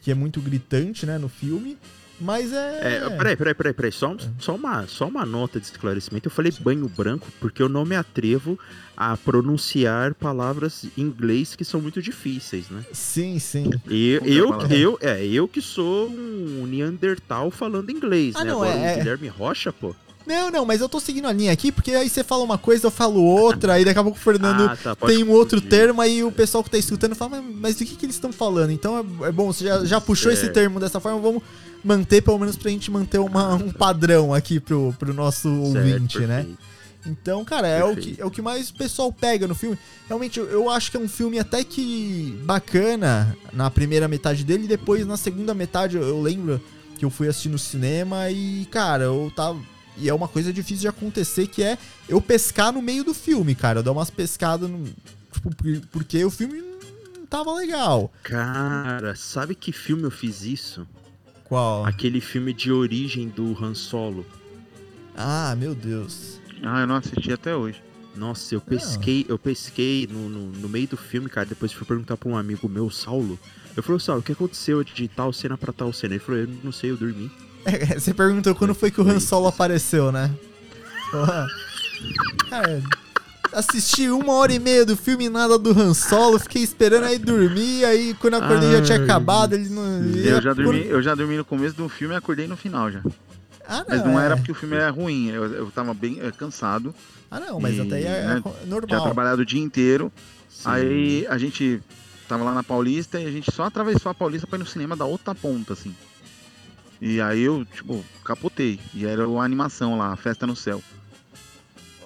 que é muito gritante, né, no filme. Mas é. É, peraí, peraí, peraí, peraí. Só, só, uma, só uma nota de esclarecimento. Eu falei banho branco porque eu não me atrevo a pronunciar palavras em inglês que são muito difíceis, né? Sim, sim. E, é eu, palavra? eu, é, eu que sou um Neandertal falando inglês, Ah, né? não, Agora é- o é- Guilherme Rocha, pô. Não, não, mas eu tô seguindo a linha aqui, porque aí você fala uma coisa, eu falo outra, aí daqui a pouco o Fernando Ah, tá, tem um outro termo, aí o pessoal que tá escutando fala, mas, mas do que, que eles estão falando? Então é, é bom, você já, já puxou esse Certo. termo dessa forma, vamos manter, pelo menos pra gente manter uma- um padrão aqui pro, pro nosso Certo, ouvinte, né? Então, cara, é o, que, é o que mais o pessoal pega no filme. Realmente, eu, eu acho que é um filme até que bacana na primeira metade dele, e depois na segunda metade eu, eu lembro que eu fui assistir no cinema e, cara, eu tava. E é uma coisa difícil de acontecer, que é eu pescar no meio do filme, cara. Eu dar umas pescadas no. Tipo, por- porque o filme não tava legal. Cara, sabe que filme eu fiz isso? Qual? Aquele filme de origem do Han Solo. Ah, meu Deus. Ah, eu não assisti até hoje. Nossa, eu pesquei, eu pesquei no, no, no meio do filme, cara. Depois fui perguntar pra um amigo meu, Saulo. Eu falei, Saulo, o que aconteceu de tal cena pra tal cena? Ele falou, eu não sei, eu dormi. É, Você perguntou quando foi que o Han Solo apareceu, né? Porra. Cara, assisti uma hora e meia do filme nada do Han Solo, fiquei esperando aí dormir, aí quando acordei já tinha Ai, acabado, ele não... Eu já, dormi, eu já dormi no começo do filme e acordei no final já. Ah, Mas não é. era porque o filme era ruim, eu, eu tava bem eh, cansado, Ah, não, mas E, até aí é, né, é tinha normal. trabalhado o dia inteiro. Sim. Aí a gente tava lá na Paulista e a gente só atravessou a Paulista pra ir no cinema da outra ponta, assim. E aí eu, tipo, capotei. E era a animação lá, a Festa no Céu.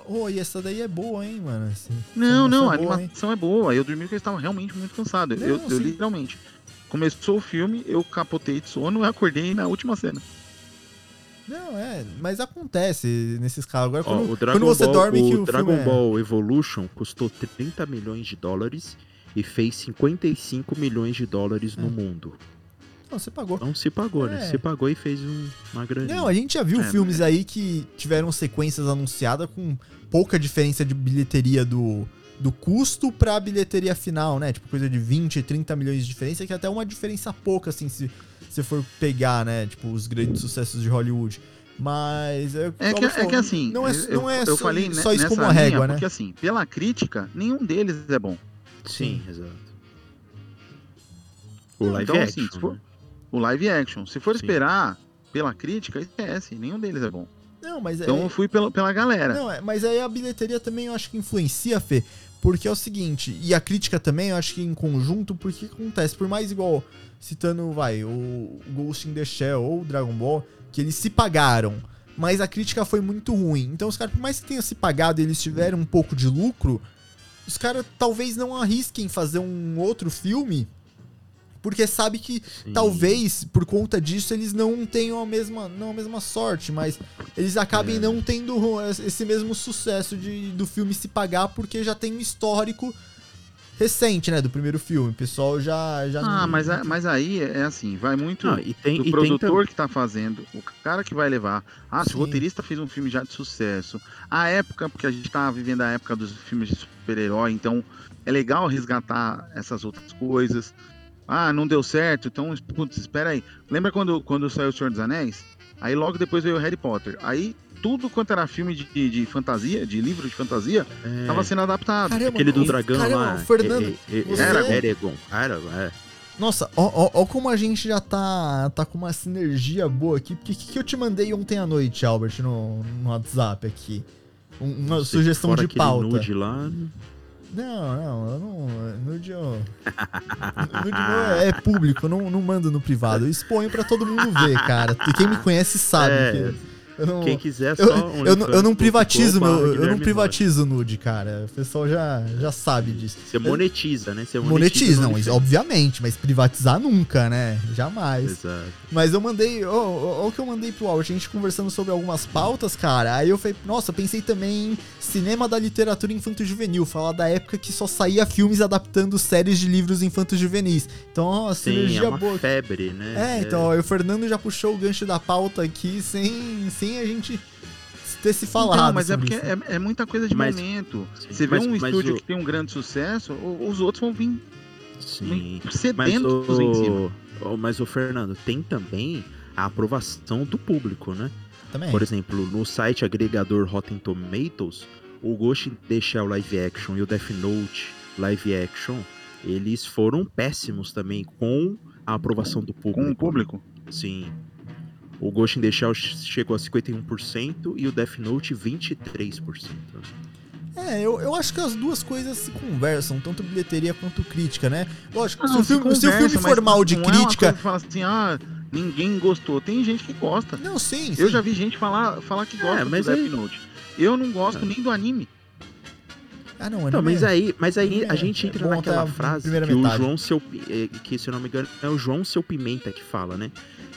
Oh, e essa daí é boa, hein, mano? Essa- Não, não, a é boa, hein? animação é boa. Eu dormi porque eu estava realmente muito cansado. Não, eu, eu literalmente. Começou o filme, eu capotei de sono e acordei na última cena. Não, é, mas acontece nesses casos. Agora, Ó, quando, o Dragon quando você Ball, dorme que o o Dragon filme é- Ball Evolution custou 30 milhões de dólares e fez 55 milhões de dólares no É. mundo. Não, você pagou. Então se pagou, É. né? Se pagou e fez um- uma graninha. Não, a gente já viu É, filmes aí que tiveram sequências anunciadas com pouca diferença de bilheteria do, do custo pra bilheteria final, né? Tipo, coisa de 20, 30 milhões de diferença, que é até uma diferença pouca, assim, se você for pegar, né? Tipo, os grandes sucessos de Hollywood. Mas é, É que, é falou, que assim, Não é, eu, não é eu só, falei só isso como uma régua, linha, né? Porque assim, pela crítica, nenhum deles é bom. Sim, exato. O live Então, action, assim, se for- né? O live action, se for Sim. esperar pela crítica, esquece, nenhum deles é bom. Não, mas é, Então eu fui pela, pela galera. Não, é, mas aí a bilheteria também eu acho que influencia, Fê. Porque é o seguinte, e a crítica também, eu acho que em conjunto, porque acontece, por mais igual, citando, vai, o Ghost in the Shell ou o Dragon Ball, que eles se pagaram, mas a crítica foi muito ruim. Então os caras, por mais que tenham se pagado e eles tiveram um pouco de lucro, os caras talvez não arrisquem fazer um outro filme, porque sabe que Sim. talvez por conta disso eles não tenham a mesma, não a mesma sorte, mas eles acabem É. não tendo esse mesmo sucesso de, do filme se pagar porque já tem um histórico recente, né, do primeiro filme. O pessoal já já Ah, não- mas, mas aí é assim, vai muito Não, e tem, do e tem produtor tam- que tá fazendo, o cara que vai levar. Ah, se Sim. o roteirista fez um filme já de sucesso. A época, porque a gente tá vivendo a época dos filmes de super-herói, então é legal resgatar essas outras coisas. Ah, não deu certo, então, putz, espera aí. Lembra quando, quando saiu O Senhor dos Anéis? Aí logo depois veio o Harry Potter. Aí tudo quanto era filme de, de, de fantasia, de livro de fantasia, é, tava sendo adaptado. Caramba, aquele do dragão caramba, lá. o Fernando, é, você- Era Eragon. Aragon, é. Nossa, ó, ó, ó como a gente já tá, tá com uma sinergia boa aqui. Porque o que, que eu te mandei ontem à noite, Albert, no, no WhatsApp aqui? Um- uma Você sugestão de pauta. nude lá. Não, não, eu não. Nude, eu, nude é público, eu não, não mando no privado. Eu exponho pra todo mundo ver, cara. E quem me conhece sabe É, que. Não, Quem quiser, só eu, um eu, não- eu não privatizo meu, eu não privatizo nude, cara. O pessoal já, já sabe disso. Você monetiza, né? Você Monetiza, no não, isso, obviamente, mas privatizar nunca, né? Jamais. Exato. Mas eu mandei, ó, ó, ó o que eu mandei pro Albert, a gente conversando sobre algumas pautas, cara. Aí eu falei, nossa, pensei também em cinema da literatura infanto-juvenil, falar da época que só saía filmes adaptando séries de livros infanto-juvenis. Então, ó, Sim, sinergia é uma boa. febre, né? É, então, ó, o Fernando já puxou o gancho da pauta aqui sem, sem a gente ter se falado. Não, mas é porque é, é muita coisa de Mas- momento. Sim, Você vê mas- um mas estúdio o- que tem um grande sucesso, o- os outros vão vir Sim. Mas sedentos em cima. o, o- mas o Fernando, tem também a aprovação do público, né? Também. Por exemplo, no site agregador Rotten Tomatoes, o Ghost in the Shell Live Action e o Death Note Live Action, eles foram péssimos também com a aprovação do público. Com o público. Sim. O Ghost in the Shell chegou a 51% e o Death Note 23%. É, eu, eu acho que as duas coisas se conversam, tanto bilheteria quanto crítica, né? Lógico, se, Não, o filme, se o conversa, filme for mal de não é uma crítica. que fala assim, ah, ninguém gostou. Tem gente que gosta. Não, sim, Eu sim. já vi gente falar, falar que gosta do mas Death aí- Note. Eu não gosto nem do anime. Ah, não, anime mas é- aí, mas aí É, a gente é entra bom naquela a frase que metade. o João Seu eh, que se eu não me engano é o João Seu Pimenta que fala, né?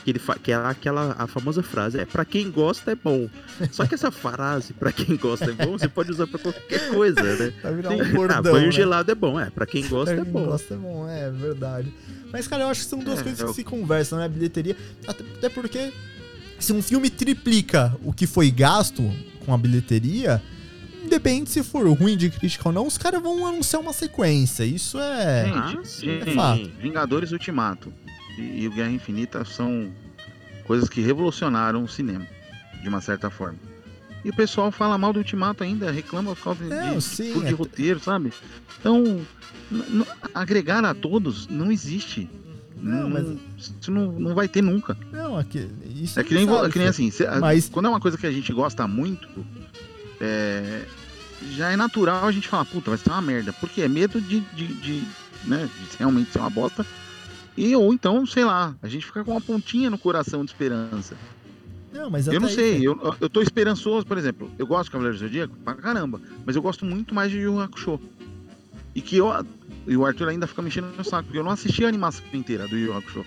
Que ele fa... que é aquela a famosa frase é para quem gosta é bom. Só que essa frase para quem gosta é bom, você pode usar para qualquer coisa, né? Vai virar Tem- um bordão, ah, banho né? gelado é bom, é, para quem gosta Pra é quem bom. gosta é bom, é verdade. Mas, cara, eu acho que são duas É, coisas eu- que se conversam, né? Bilheteria. Até, porque se um filme triplica o que foi gasto com a bilheteria, independente se for ruim de crítica ou não, os caras vão anunciar uma sequência. Isso é. Ah, É fato. Vingadores Ultimato e, o Guerra Infinita são coisas que revolucionaram o cinema, de uma certa forma. E o pessoal fala mal do Ultimato ainda, reclama por causa de, Não, de, sim, furo de é- roteiro, sabe? Então, agregar a todos não existe. Não, mas- Isso não, não vai ter nunca. Não, aqui, isso É que nem, sabe, é que nem assim, cê- Mas- quando é uma coisa que a gente gosta muito, é, já é natural a gente falar, puta, vai ser uma merda. Porque é medo de, de, de, né, de realmente ser uma bosta. E, ou então, sei lá, a gente fica com uma pontinha no coração de esperança. Não, mas eu não aí, sei, Fê. eu, eu tô esperançoso, por exemplo, eu gosto de Cavaleiro do Zodíaco pra caramba, mas eu gosto muito mais de Yu Hakusho. E que eu, E o Arthur ainda fica mexendo no saco, porque eu não assisti a animação inteira do Yu Hakusho.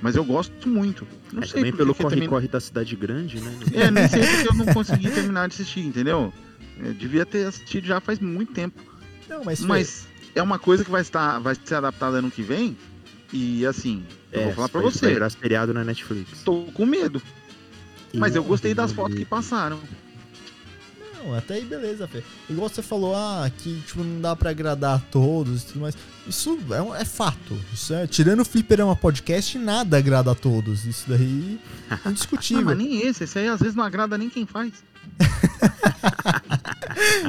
Mas eu gosto muito. Não É, sei também pelo corre-corre da cidade grande, né? É, nem sei porque eu não consegui terminar de assistir, entendeu? Eu devia ter assistido já faz muito tempo. Não, mas, Mas é uma coisa que vai estar, vai ser adaptada ano que vem. E assim, eu vou falar pra vai- você, Vai virar seriado na Netflix. tô com medo. Mas eu gostei das fotos que passaram. Não, até aí beleza, Fê. Igual você falou, ah, que tipo, não dá pra agradar a todos e tudo mais. Isso é, um- é fato. Isso é, tirando o Fliperama Podcast, nada agrada a todos. Isso daí é Ah, indiscutível. mas nem esse, esse aí às vezes não agrada nem quem faz.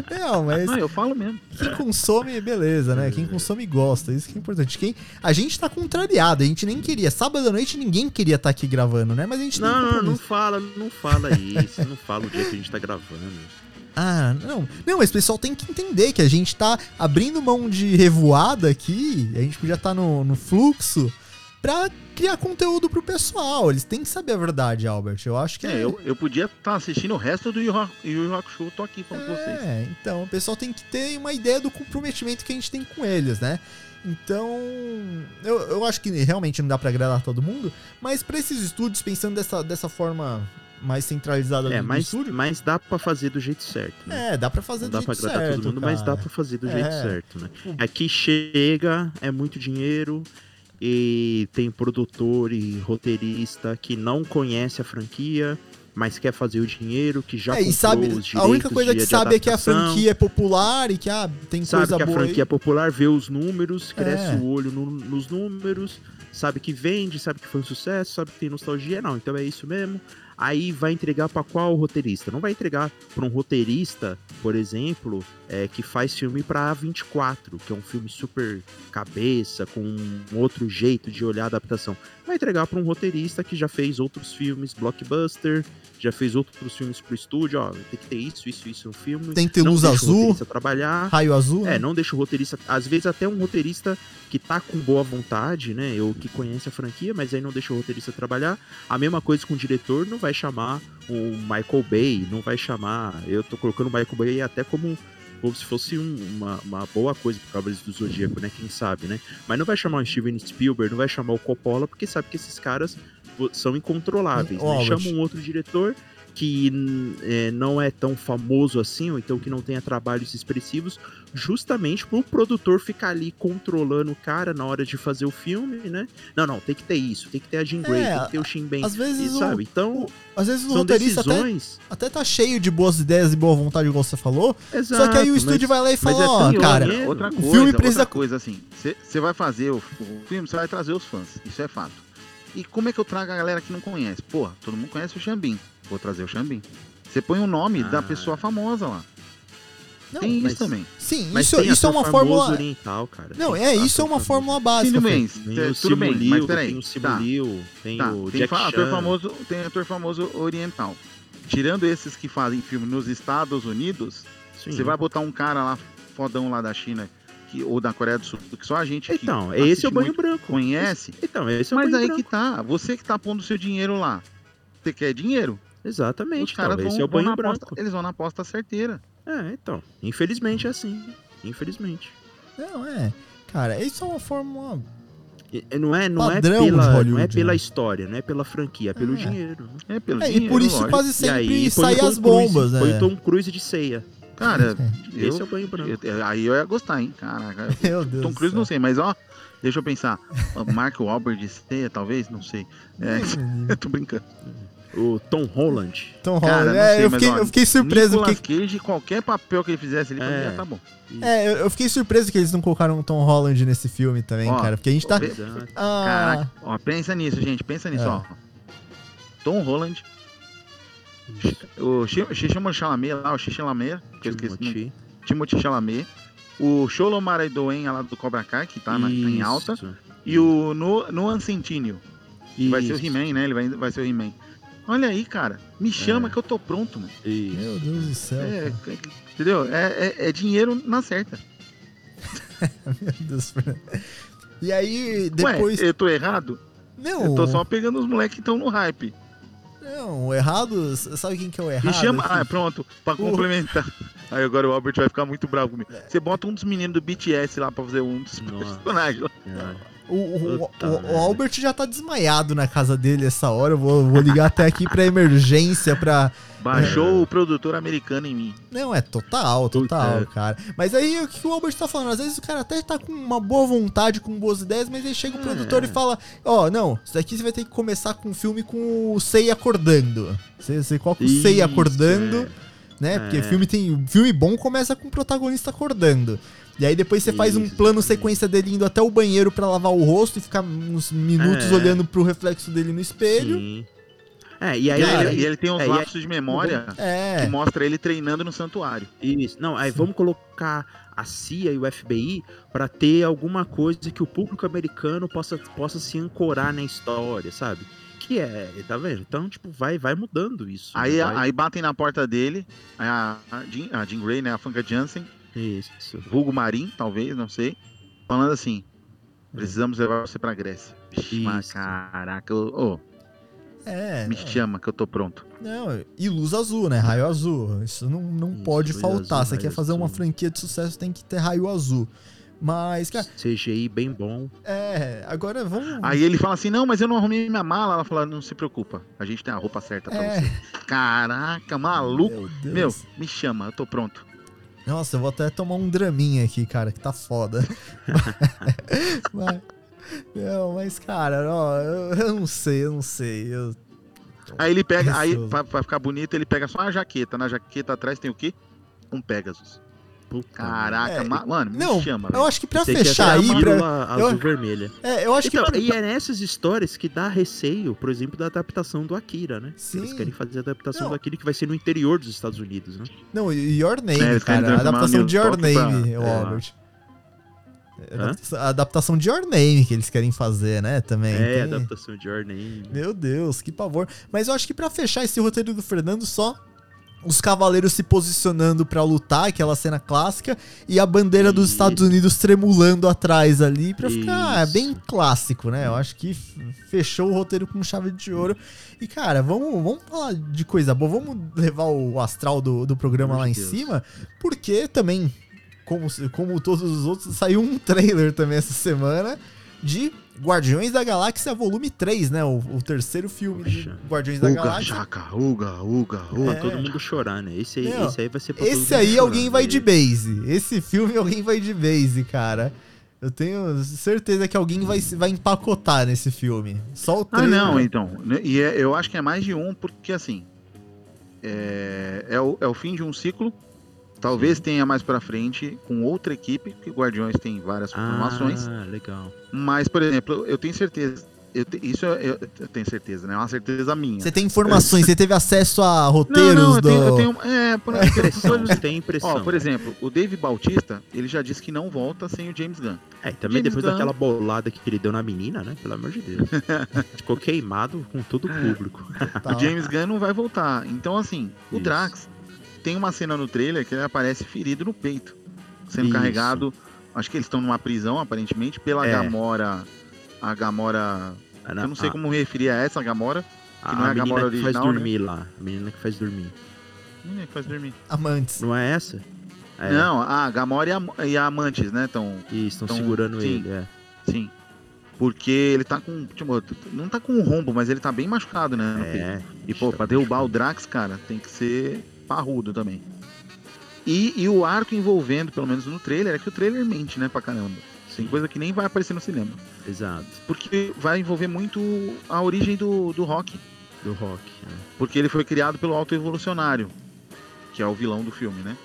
Não, mas Não, eu falo mesmo. quem consome, beleza, né? Quem consome gosta. Isso que é importante. Quem, a gente tá contrariado, a gente nem queria. Sábado à noite ninguém queria estar aqui gravando, né? Mas a gente Não, não, não fala, não fala isso. não fala o dia que a gente tá gravando. Ah, não. Não, mas o pessoal tem que entender que a gente tá abrindo mão de revoada aqui. A gente podia estar no, no fluxo pra criar conteúdo pro pessoal. Eles têm que saber a verdade, Albert. Eu acho que É, eu, eu podia estar assistindo o resto do Yu Yu Hakusho, tô aqui falando com vocês. É, então o pessoal tem que ter uma ideia do comprometimento que a gente tem com eles, né? Então, eu, eu acho que realmente não dá pra agradar todo mundo, mas pra esses estúdios, pensando dessa, dessa forma mais centralizada É, do, mas, estúdio, mas dá pra fazer do jeito certo, né? é, dá pra fazer Não do dá pra jeito agradar certo, todo mundo, mas dá cara. pra fazer do jeito É. certo, né? Aqui chega, é muito dinheiro e tem produtor e roteirista que não conhece a franquia, mas quer fazer o dinheiro, que já É, comprou sabe, os a direitos única coisa de- que sabe é que a franquia é popular e que ah, tem sabe coisa que a boa franquia é aí. popular, vê os números, cresce É. o olho no- nos números, sabe que vende, sabe que foi um sucesso, sabe que tem nostalgia, não, então é isso mesmo. Aí vai entregar pra qual roteirista? Não vai entregar pra um roteirista, por exemplo, é, que faz filme pra A24, que é um filme super cabeça, com um outro jeito de olhar a adaptação. Vai entregar pra um roteirista que já fez outros filmes blockbuster, já fez outros filmes pro estúdio, ó, tem que ter isso, isso, isso no filme. Tem que ter não luz azul, roteirista trabalhar. raio azul. É, né? não deixa o roteirista. Às vezes até um roteirista que tá com boa vontade, né? Ou que conhece a franquia, mas aí não deixa o roteirista trabalhar. A mesma coisa com o diretor, não vai chamar o Michael Bay, não vai chamar. Eu tô colocando o Michael Bay até como. Como se fosse um- uma, uma boa coisa pro Cavaleiros do Zodíaco, né? Quem sabe, né? Mas não vai chamar o Steven Spielberg, não vai chamar o Coppola, porque sabe que esses caras são incontroláveis. Né? Chama um outro diretor que é, não é tão famoso assim, ou então que não tenha trabalhos expressivos, justamente pro produtor ficar ali controlando o cara na hora de fazer o filme, né? Não, não, tem que ter isso, tem que ter a Jean Grey, É, tem que ter o Shin Ben, às vezes e, o- sabe? Então, Às vezes o são roteirista até, decisões... até tá cheio de boas ideias e boa vontade, igual você falou. Exato, só que aí o estúdio mas- vai lá e fala, é ó, tão cara, dinheiro. outra o coisa, filme precisa- outra coisa assim, você vai fazer o, o filme, você vai trazer os fãs, isso é fato. E como é que eu trago a galera que não conhece? Porra, todo mundo conhece o Xambim, vou trazer o Xambim. Você põe o nome da Ah. pessoa famosa lá. Não, Tem mas- isso também. sim, Mas isso, tem isso é uma fórmula... oriental, cara. Não, Tem é, ator isso é uma famoso. fórmula básica. Tudo Fê. bem, Tem o tudo bem, mas peraí. tem o Simu Tá, tem tá, o tem ator famoso, tem ator famoso oriental. Tirando esses que fazem filme nos Estados Unidos, Sim. você vai botar um cara lá fodão lá da China que, ou da Coreia do Sul, que só a gente Então, esse é o banho muito branco. conhece. Então, esse é o Mas banho aí branco. que tá, você que tá pondo seu dinheiro lá. Você quer dinheiro? Exatamente, Os caras então, vão, esse é o vão banho na branco. aposta, eles vão na aposta certeira. É, então. Infelizmente é assim. Infelizmente. Não, é. Cara, isso é uma fórmula... E- Não é, não é, pela, não é pela né? história, não é pela franquia, é pelo É. dinheiro. É pelo É, dinheiro, e por isso lógico. quase sempre saem as Cruise, bombas, Põe né? o Tom Cruise de ceia. Cara, eu, Esse é o banho branco. eu- aí eu ia gostar, hein? Caraca. Meu Deus Tom Cruise não sei, mas ó, deixa eu pensar. Mark Wahlberg de ceia, talvez? Não sei. É, eu tô brincando. O Tom Holland. Tom Cara, Holland. É, sei, eu mas, fiquei, ó, eu fiquei surpreso Nicolas porque. Cage, qualquer papel que ele fizesse, ele É. tá bom. É, eu- eu fiquei surpreso que eles não colocaram o Tom Holland nesse filme também, Ó, cara. Porque a gente tá. Ah, Caraca, ó, pensa nisso, gente, pensa nisso, É. ó. Tom Holland, o Xiximo Chalamet lá, o Xixi Chalamet, que eu esqueci, Timothy. Chalamet, o Sholo Maradoen lá do Cobra Kai, que tá, na, tá em alta, Isso. e o no, Noan Centineo, que vai ser o Isso. He-Man, né? Ele vai, vai ser o He-Man. Olha aí, cara, me chama É. que eu tô pronto, mano. Isso. meu Deus do céu. É, cara. é- entendeu? É, é- é dinheiro na certa. Meu Deus. E aí, depois. Ué, eu tô errado? Não, Eu tô só pegando os moleques que estão no hype. não, o errado. Sabe quem que é o errado? Me chama. aqui? Ah, pronto, pra complementar. Aí agora o Albert vai ficar muito bravo comigo. Você bota um dos meninos do BTS lá pra fazer um dos Nossa. personagens. lá. Cara. O, o- o- o- o. Albert já tá desmaiado na casa dele essa hora. Eu vou, vou ligar até aqui pra emergência, pra. Baixou o produtor americano em mim. Não, é total, total, Puta. cara. Mas aí o que o Albert tá falando? Às vezes o cara até tá com uma boa vontade, com boas ideias, mas aí chega o É. produtor e fala: Ó, não, isso daqui você vai ter que começar com um filme com o Sei acordando. Você, você coloca o Sei acordando, é. né? Porque É. filme tem. Filme bom começa com o protagonista acordando. E aí depois você faz um plano sequência dele indo até o banheiro pra lavar o rosto e ficar uns minutos É. olhando pro reflexo dele no espelho. Sim. É, e aí. Cara, ele, e ele tem uns é, lapsos de memória que É. mostra ele treinando no santuário. Isso. Não, aí vamos colocar a CIA e o FBI pra ter alguma coisa que o público americano possa, possa se ancorar na história, sabe? Que é, tá vendo? Então, tipo, vai, vai mudando isso. Aí, vai... aí batem na porta dele, a, a, Jean, a Jean Grey, né, a Funka Jansen, Isso. vulgo Marim, talvez, não sei, falando assim, precisamos levar você pra Grécia. Vixe, mas caraca, ô, ô, É. me chama que eu tô pronto. Não, e luz azul, né? Raio azul. Isso não, não Isso, pode faltar. azul, Você quer fazer uma azul. franquia de sucesso, tem que ter raio azul. Mas, cara, CGI bem bom. é. Agora vamos. Aí ele fala assim, não, mas eu não arrumei minha mala. Ela fala, não se preocupa, a gente tem a roupa certa pra É. você. Caraca, maluco. Meu Deus. Meu, me chama, eu tô pronto. Nossa, eu vou até tomar um draminha aqui, cara, que tá foda. mas, não, mas, cara, ó, eu, eu não sei, eu não sei. Eu, Aí ele pega, aí pra, pra ficar bonito, ele pega só a jaqueta. Na jaqueta atrás tem o quê? Um Pegasus. Puta Caraca, É, ma- mano, me não, chama. eu acho que pra fechar ser a aí, pra, pílula eu- azul vermelha. é, eu acho Então, que. e é nessas histórias que dá receio, por exemplo, da adaptação do Akira, né? Sim. Eles querem fazer a adaptação Não. do Akira que vai ser no interior dos Estados Unidos, né? Não, Your Name, É, cara. A adaptação de Your pra- Name, o É. Albert. É, adaptação- A adaptação de Your Name que eles querem fazer, né? Também. É, tem- adaptação de Your Name. Meu Deus, que pavor. Mas eu acho que pra fechar esse roteiro do Fernando, só os cavaleiros se posicionando pra lutar, aquela cena clássica, e a bandeira dos. Estados Unidos tremulando atrás ali, pra ficar Isso. bem clássico, né? Eu acho que fechou o roteiro com chave de ouro. E, cara, vamos, vamos falar de coisa boa, vamos levar o astral do, do programa Pelo lá em Deus. cima, porque também, como, como todos os outros, saiu um trailer também essa semana de Guardiões da Galáxia Volume 3, né? O, o terceiro filme de. Guardiões da Uga, Galáxia. chaca, uga, uga, uga. É. Pra todo mundo chorar, né? Esse aí, Não, esse aí vai ser pra todo Esse aí chorar, alguém vai né? de base. Esse filme alguém vai de base, cara. Eu tenho certeza que alguém vai, vai empacotar nesse filme. Só o Ah, trailer. não, então. né, E é- eu acho que é mais de um, porque assim. É, é, o, é o fim de um ciclo. Talvez tenha mais pra frente com outra equipe, que Guardiões tem várias formações. Ah, legal. Mas, por exemplo, eu tenho certeza. eu te- isso eu, eu- eu tenho certeza, né? É uma certeza minha. Você tem informações, você teve acesso a não, roteiros não, eu do. tenho, eu tenho- É, por, Impressão, coisas- tem impressão. Ó, por exemplo, o Dave Bautista, ele já disse que não volta sem o James Gunn. É, e também James depois Gunn- daquela bolada que ele deu na menina, né? Pelo amor de Deus. Ficou queimado com todo o público. O James Gunn não vai voltar. Então, assim, o Isso. Drax tem uma cena no trailer que ele aparece ferido no peito, sendo Isso. carregado. Acho que eles estão numa prisão, aparentemente, pela É. Gamora. A Gamora. Eu não sei a, como referir a essa Gamora. a, que não é a menina Gamora que original, faz né? dormir lá. A menina que faz dormir. Hum, é que faz dormir. Amantes. Não é essa? É. Não, a Gamora e a, e a Amantes, né? Então, E estão segurando sim. ele, é. sim. Porque ele tá com. Tipo, não tá com um rombo, mas ele tá bem machucado, né? É. E, pô, pra derrubar o Drax, cara, tem que ser parrudo também. E, e o arco envolvendo, pelo menos no trailer, é que o trailer mente, né, pra caramba. Tem coisa que nem vai aparecer no cinema. Exato. Porque vai envolver muito a origem do, do Rock. Do rock. né? Porque ele foi criado pelo Alto Evolucionário, que é o vilão do filme, né?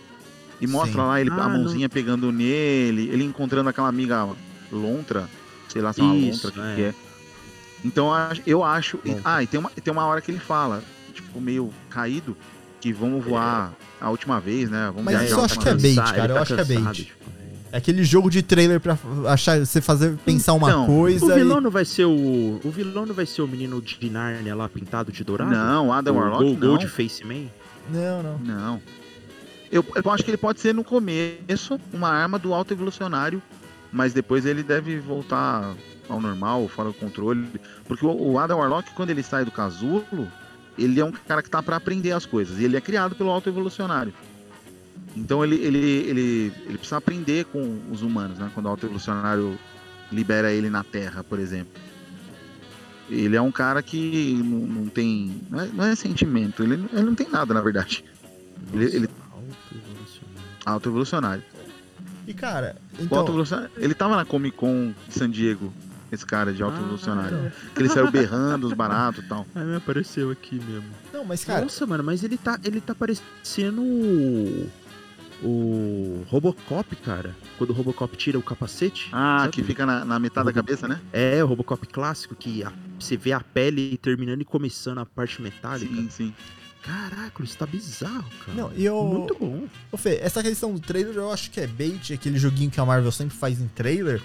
E mostra Sim. lá ele, Ah, a mãozinha pegando nele, ele encontrando aquela amiga Lontra, sei lá se é uma Isso, Lontra, o que, é. que é. Então eu acho- e- Bom. ah, e tem uma, tem uma hora que ele fala, tipo, meio caído, que vamos voar a última vez, né? Vamos Mas isso eu a acho última que é bait, cara, eu tá acho que é bait. tipo. É aquele jogo de trailer pra achar, você fazer pensar uma Então, coisa. O e- vilão não vai ser o. O vilão não vai ser o menino de Narnia lá pintado de dourado? Não, Adam o Warlock não. Gold Face Man? Não, não. Não. Eu, eu acho que ele pode ser no começo uma arma do alto evolucionário, mas depois ele deve voltar ao normal, fora do controle. Porque o, o Adam Warlock, quando ele sai do casulo, ele é um cara que tá pra aprender as coisas. E ele é criado pelo alto evolucionário. Então ele, ele, ele, ele precisa aprender com os humanos, né? Quando o autoevolucionário libera ele na Terra, por exemplo. Ele é um cara que não, não tem. Não é, não é sentimento, ele, ele não tem nada, na verdade. Ele, ele Autoevolucionário. autoevolucionário. E cara, então. autoevolucionário- Ele tava na Comic Con de San Diego, esse cara de autoevolucionário. Ah, Que ele saiu berrando os baratos e tal. Ah, me apareceu aqui mesmo. Não, mas cara, Nossa, mano, mas ele tá, ele tá parecendo o, o Robocop, cara. Quando o Robocop tira o capacete. Ah, sabe? que fica na, na metade da cabeça, né? É, o Robocop clássico, que a- você vê a pele terminando e começando a parte metálica. Sim, sim. Caraca, isso tá bizarro, cara. não, e eu. Muito bom. Ô, Fê, essa questão do trailer eu acho que é bait, aquele joguinho que a Marvel sempre faz em trailer.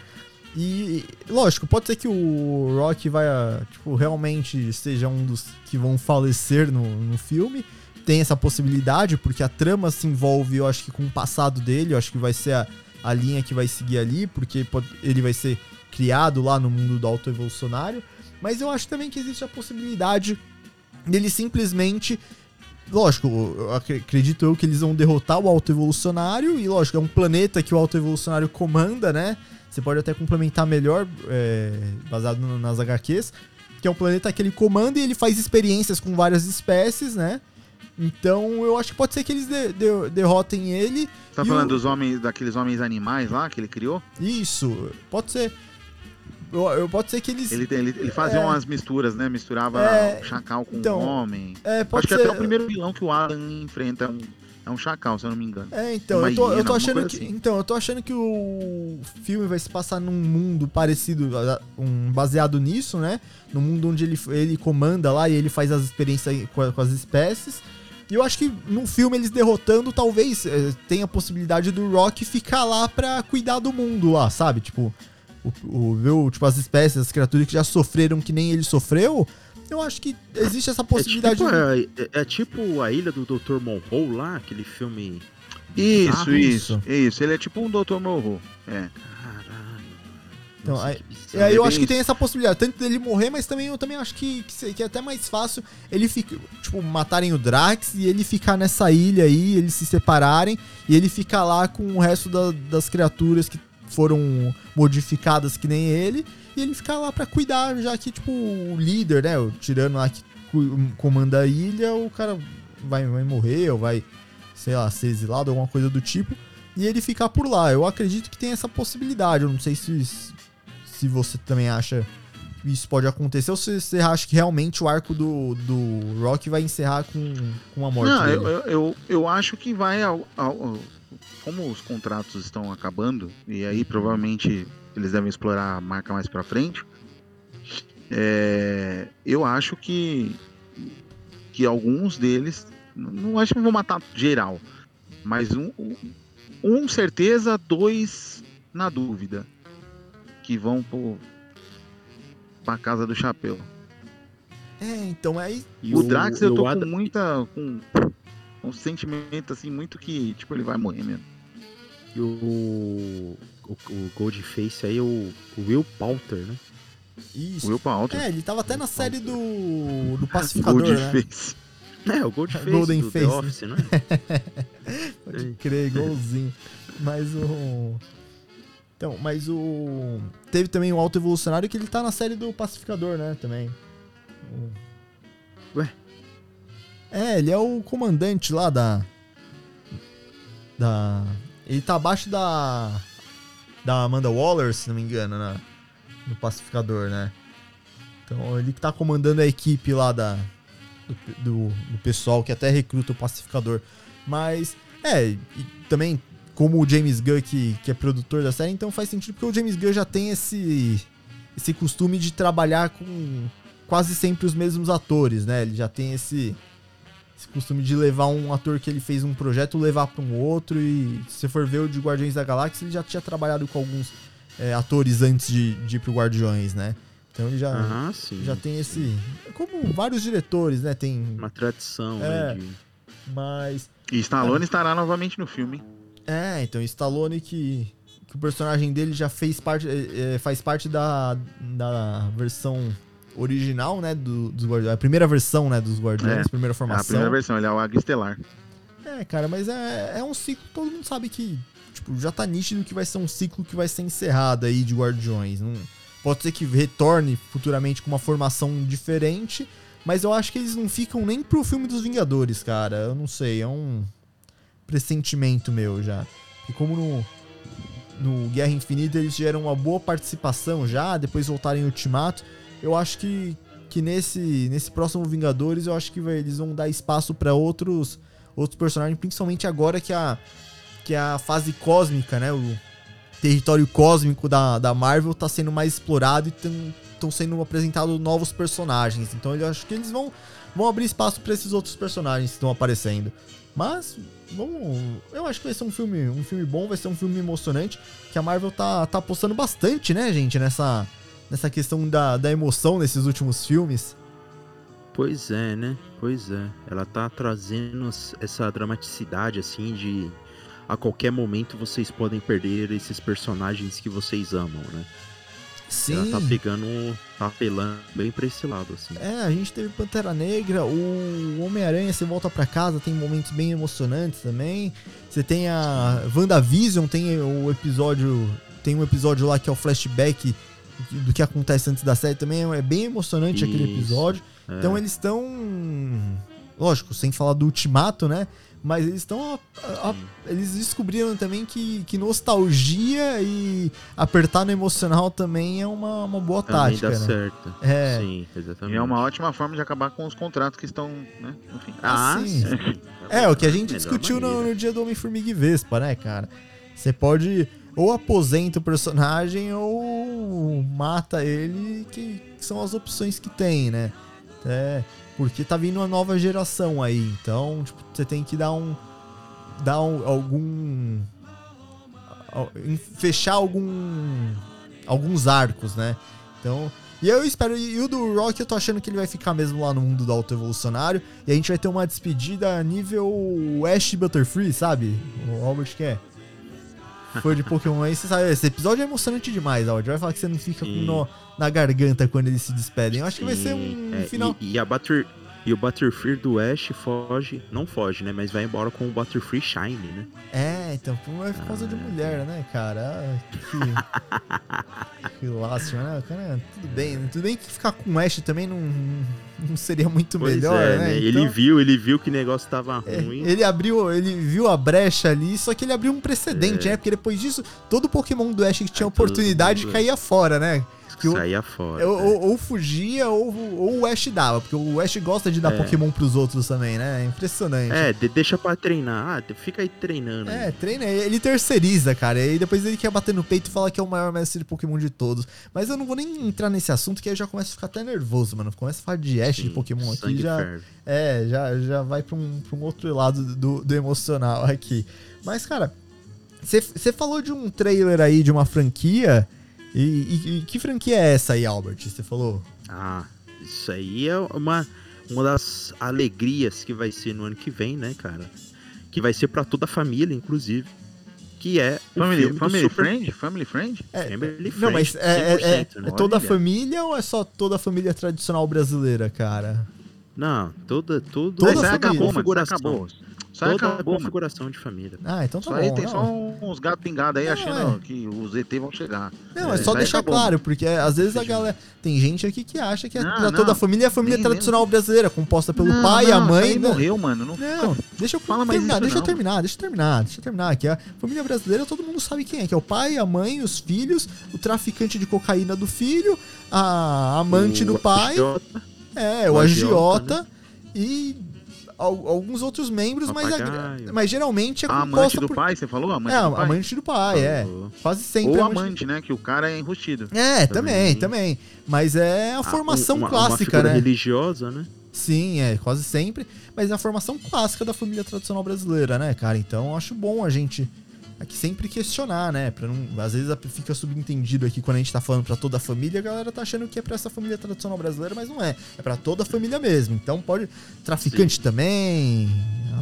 E, lógico, pode ser que o Rock vai, ah, tipo, realmente seja um dos que vão falecer no, no filme. Tem essa possibilidade, porque a trama se envolve, eu acho que com o passado dele, eu acho que vai ser a, a linha que vai seguir ali, porque pode- ele vai ser criado lá no mundo do autoevolucionário. Mas eu acho também que existe a possibilidade dele simplesmente lógico, eu ac- acredito eu que eles vão derrotar o autoevolucionário, e lógico, é um planeta que o autoevolucionário comanda, né? Você pode até complementar melhor, é, baseado no- nas HQs, que é um planeta que ele comanda e ele faz experiências com várias espécies, né? Então eu acho que pode ser que eles de- de- derrotem ele. Tá falando o- dos homens, daqueles homens animais lá que ele criou? Isso, pode ser. Eu, eu- pode ser que eles. Ele, ele, ele fazia É. umas misturas, né? Misturava É, chacal com então, homem. é, Acho pode que ser. até o primeiro vilão que o Adam enfrenta é um, é um chacal, se eu não me engano. É, então, Uma eu tô, eu hiena, tô alguma achando que. assim. Então, eu tô achando que o filme vai se passar num mundo parecido, um, baseado nisso, né? Num mundo onde ele, ele comanda lá e ele faz as experiências com, com as espécies. E eu acho que no filme eles derrotando, talvez eh, tenha a possibilidade do Rock ficar lá pra cuidar do mundo lá, sabe? Tipo, o, o, o- tipo, as espécies, as criaturas que já sofreram que nem ele sofreu. Eu acho que existe essa É possibilidade. tipo, de- é, é tipo a Ilha do Dr. Monroe lá, aquele filme. Isso, Ah, isso, isso. Ele é tipo um Dr. Morro. É. Caralho. Então, aí-. E aí eu acho que isso. tem essa possibilidade, tanto dele morrer, mas também eu também acho que, que, que é até mais fácil ele fica, tipo, matarem o Drax e ele ficar nessa ilha aí, eles se separarem e ele ficar lá com o resto da- das criaturas que foram modificadas que nem ele, e ele ficar lá pra cuidar, já que, tipo, o líder, né, o tirano lá que comanda a ilha, o cara vai, vai morrer ou vai, sei lá, ser exilado, alguma coisa do tipo, e ele ficar por lá. Eu acredito que tem essa possibilidade, eu não sei se se você também acha que isso pode acontecer ou se você acha que realmente o arco do, do Rock vai encerrar com, com a morte Não, dele. eu, eu, eu, eu acho que vai ao, ao- Como os contratos estão acabando, e aí provavelmente eles devem explorar a marca mais pra frente. é, eu acho que. Que alguns deles. Não acho que vão matar geral. Mas um, um, certeza, dois na dúvida. Que vão pro, pra casa do chapéu. É, então aí. E o, Drax eu o tô Adam- com muita. Com um sentimento assim, muito que, tipo, ele vai morrer mesmo. E o, o, o Goldface aí, o, o Will Poulter, né? Isso. O Will Poulter. É, ele tava até na série do, do Pacificador, né? Goldface. É, o Goldface Golden do Face, The né? Office, né? Pode crer, igualzinho. Mas o. Então, mas o. Teve também o Alto Evolucionário que ele tá na série do Pacificador, né? Também. Ué? É, ele é o comandante lá da. Da. Ele tá abaixo da. Da Amanda Waller, se não me engano, na, no Pacificador, né? Então ele que tá comandando a equipe lá da. Do, do, do pessoal que até recruta o Pacificador. Mas. É, também, como o James Gunn, que, que é produtor da série, então faz sentido porque o James Gunn já tem esse, esse costume de trabalhar com quase sempre os mesmos atores, né? Ele já tem esse, esse costume de levar um ator que ele fez um projeto, levar para um outro. E se você for ver o de Guardiões da Galáxia, ele já tinha trabalhado com alguns é, atores antes de, de ir pro Guardiões, né? Então ele já, Ah, sim. já tem esse. Como vários diretores, né? Tem. Uma tradição, É. né? De... Mas. E Stallone estará novamente no filme. É, então Stallone que, que o personagem dele já fez parte, é, é, faz parte da, da versão original, né, do, dos Guardiões, a primeira versão, né, dos Guardiões, É, primeira É a formação. primeira versão, ele é o Águia Estelar. É, cara, mas é, é um ciclo, todo mundo sabe que, tipo, já tá nítido que vai ser um ciclo que vai ser encerrado aí de Guardiões. Não, pode ser que retorne futuramente com uma formação diferente, mas eu acho que eles não ficam nem pro filme dos Vingadores, cara. Eu não sei, é um pressentimento meu já. E como no, no Guerra Infinita eles tiveram uma boa participação já, depois voltarem em Ultimato, eu acho que, que nesse, nesse próximo Vingadores eu acho que vai- eles vão dar espaço pra outros outros personagens, principalmente agora que a que a fase cósmica, né, o território cósmico da, da Marvel tá sendo mais explorado e estão sendo apresentados novos personagens. Então eu acho que eles vão vão abrir espaço pra esses outros personagens que estão aparecendo. Mas vamos, eu acho que vai ser um filme, um filme bom, vai ser um filme emocionante, que a Marvel tá, tá apostando bastante, né, gente, nessa, nessa questão da, da emoção nesses últimos filmes. Pois é, né? Pois é. Ela tá trazendo essa dramaticidade, assim, de a qualquer momento vocês podem perder esses personagens que vocês amam, né? Ela tá pegando, tá apelando bem pra esse lado, assim. É, a gente teve Pantera Negra, o Homem-Aranha, você volta pra casa, tem momentos bem emocionantes também. Você tem a WandaVision, tem o episódio. Tem um episódio lá que é o flashback do que acontece antes da série também. É bem emocionante aquele Isso, episódio. É. Então eles estão. Lógico, sem falar do ultimato, né? Mas eles estão. Eles descobriram também que, que nostalgia e apertar no emocional também é uma, uma boa Também tática. dá né? certo. É. Sim, E exatamente. é uma ótima forma de acabar com os contratos que estão, né? Enfim. Ah, Sim. sim. É, o que a gente Melhor discutiu no, no dia do Homem-Formiga e Vespa, né, cara? Você pode ou aposenta o personagem ou mata ele, que são as opções que tem, né? É, porque tá vindo uma nova geração aí, então tipo, você tem que dar um. dar um- algum. fechar algum. alguns arcos, né? Então. E eu espero, e o do Rock eu tô achando que ele vai ficar mesmo lá no mundo do auto-evolucionário. E a gente vai ter uma despedida nível Ash Butterfree, sabe? O Albert quer. Foi de Pokémon aí, você sabe, esse episódio é emocionante demais, Albert. Vai falar que você não fica com nó na garganta quando eles se despedem. Eu acho que vai ser um é, final. E, e a Butter, e o Butterfree do Ash foge, não foge, né? Mas vai embora com o Butterfree Shine, né? É, então é por causa de mulher, né, cara? Ah, Que, que lástima, né? Cara, tudo bem. Tudo bem que ficar com o Ash também não, não seria muito Pois melhor, é, né? Ele Então- viu, ele viu que o negócio tava É, ruim. ele abriu, ele viu a brecha ali, só que ele abriu um precedente, É. né? Porque depois disso, todo Pokémon do Ash que tinha É, oportunidade mundo- caía fora, né? Que o- Saía fora. Ou, né? ou- ou fugia, ou, ou o Ash dava, porque o Ash gosta de dar É. Pokémon pros outros também, né? É impressionante. É, de- deixa pra treinar. Ah, fica aí treinando. É, treina, ele terceiriza, cara. E depois ele quer bater no peito e falar que é o maior mestre de Pokémon de todos. Mas eu não vou nem entrar nesse assunto, que aí eu já começo a ficar até nervoso, mano. Começa a falar de Ash de Sim, Pokémon aqui já. ferve. É, já, já vai pra um, pra um outro lado do, do emocional aqui. Mas, cara, você falou de um trailer aí de uma franquia. E, e- e que franquia é essa aí, Albert? Você falou? Ah, isso aí é uma, uma das alegrias que vai ser no ano que vem, né, cara? Que vai ser pra toda a família, inclusive. Que é o Family, filme do family Super... Friend? Family Friend? Family Não, mas Friend, é, é- é- 100%, né? é toda a família ou é só toda a família tradicional brasileira, cara? Não, toda, toda, Toda a acabou, família. aí acabou. Aí Toda a acabou, mano. configuração de família. Ah, então tá aí bom. tem não. só uns gatos pingados aí Não, achando é. que os ET vão chegar. Não, é, só aí deixar acabou. claro, porque é, às vezes a galera. Tem gente aqui que acha que é Não, toda a família é a família Nem- tradicional brasileira, composta pelo Não, pai, não, a mãe. aí né? morreu, mano. Não, Não, deixa eu Fala mais terminar, isso deixa eu terminar, deixa eu terminar, deixa eu terminar. Que a família brasileira todo mundo sabe quem é, que é o pai, a mãe, os filhos, o traficante de cocaína do filho, a amante O do pai, agiota, é, o, o agiota, agiota, e al- alguns outros membros, mas, Papagaio. mas geralmente é A amante composta do por... pai, você falou? Amante é, do pai? amante do pai, é. Quase sempre Ou amante amante, né? Que o cara é enrustido. É, também, Também. também. Mas é a Ah, formação um- uma, clássica, uma né? religiosa, né? Sim, é, quase sempre. Mas é a formação clássica da família tradicional brasileira, né, cara? Então eu acho bom a gente aqui sempre questionar, né? Pra não, às vezes fica subentendido aqui quando a gente tá falando pra toda a família, a galera tá achando que é pra essa família tradicional brasileira, mas não é. É pra toda a família mesmo. Então pode. Traficante também,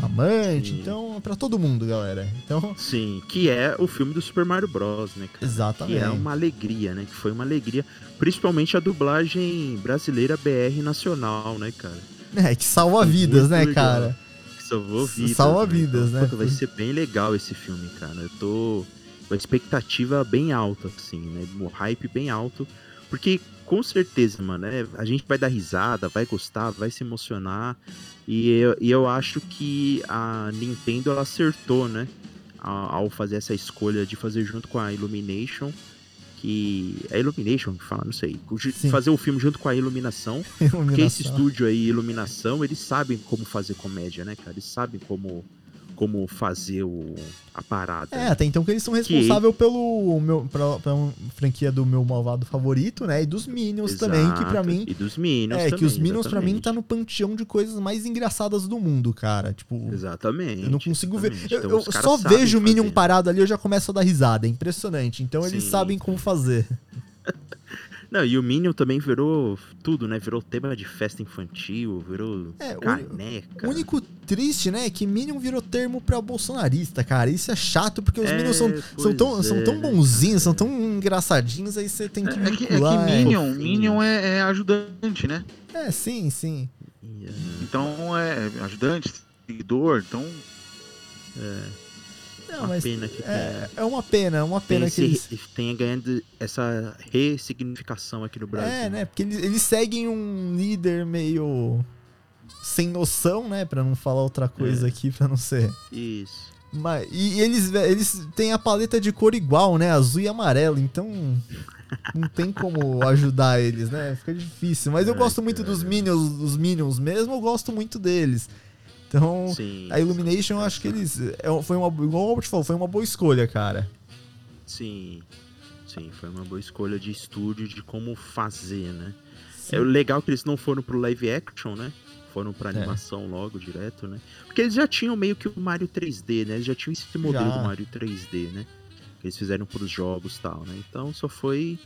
amante, Sim. então é pra todo mundo, galera. Então, Sim, que é o filme do Super Mario Bros, né, cara? exatamente. Que é uma alegria, né? Que foi uma alegria. Principalmente a dublagem brasileira BR nacional, né, cara? É, que salva vidas, né, cara? Vidas. Salva né? vidas, Então, né? vai ser bem legal esse filme, cara. Eu tô com a expectativa bem alta, assim, né? O hype bem alto. Porque, com certeza, mano, é, a gente vai dar risada, vai gostar, vai se emocionar. E eu, e eu acho que a Nintendo, ela acertou, né? Ao fazer essa escolha de fazer junto com a Illumination. Que. É Illumination que fala, não sei. Sim. Fazer o filme junto com a Iluminação. Porque esse Iluminação. estúdio aí, Iluminação, eles sabem como fazer comédia, né, cara? Eles sabem como, como fazer o, a parada. É, até então que eles são Que- responsáveis pelo meu, pra, pra franquia do meu malvado favorito, né? E dos Minions também, que pra Exato. mim. E dos Minions É, que também, os Minions pra mim tá no panteão de coisas mais engraçadas do mundo, cara. Tipo, Exatamente. eu não consigo ver. exatamente. Eu, Então, eu só vejo o Minion fazer. parado ali, eu já começo a dar risada. É impressionante. Então eles Sim. sabem como fazer. Não, e o Minion também virou tudo, né? Virou tema de festa infantil, virou É, o- caneca. O único triste, né, é que Minion virou termo pra bolsonarista, cara. Isso é chato, porque os É, Minions são, são, tão, são é, tão né, bonzinhos, são tão engraçadinhos, aí você tem que É, é que, é que. É, Minion. Minion é, é ajudante, né? é, sim, sim. É, Então é ajudante, seguidor, então Não, uma pena que é, é uma pena, é uma pena que eles... tenha ganhando essa ressignificação aqui no Brasil. É, né? Porque eles, eles seguem um líder meio sem noção, né? Pra não falar outra coisa É. aqui, pra não ser. Isso. Mas, e eles, eles têm a paleta de cor igual, né? Azul e amarelo, então não tem como ajudar eles, né? Fica difícil. Mas eu Ai, gosto muito dos. Minions, dos Minions mesmo, eu gosto muito deles. Então, Sim. a Illumination, eu acho que eles. é- Foi uma, igual o Robert falou, foi uma boa escolha, cara. Sim. Sim, foi uma boa escolha de estúdio de como fazer, né? Sim. É legal que eles não foram pro live action, né? Foram pra É. animação logo, direto, né? Porque eles já tinham meio que o Mario 3D, né? Eles já tinham esse modelo Já. do Mario 3D, né? Que eles fizeram pros jogos e tal, né? Então só foi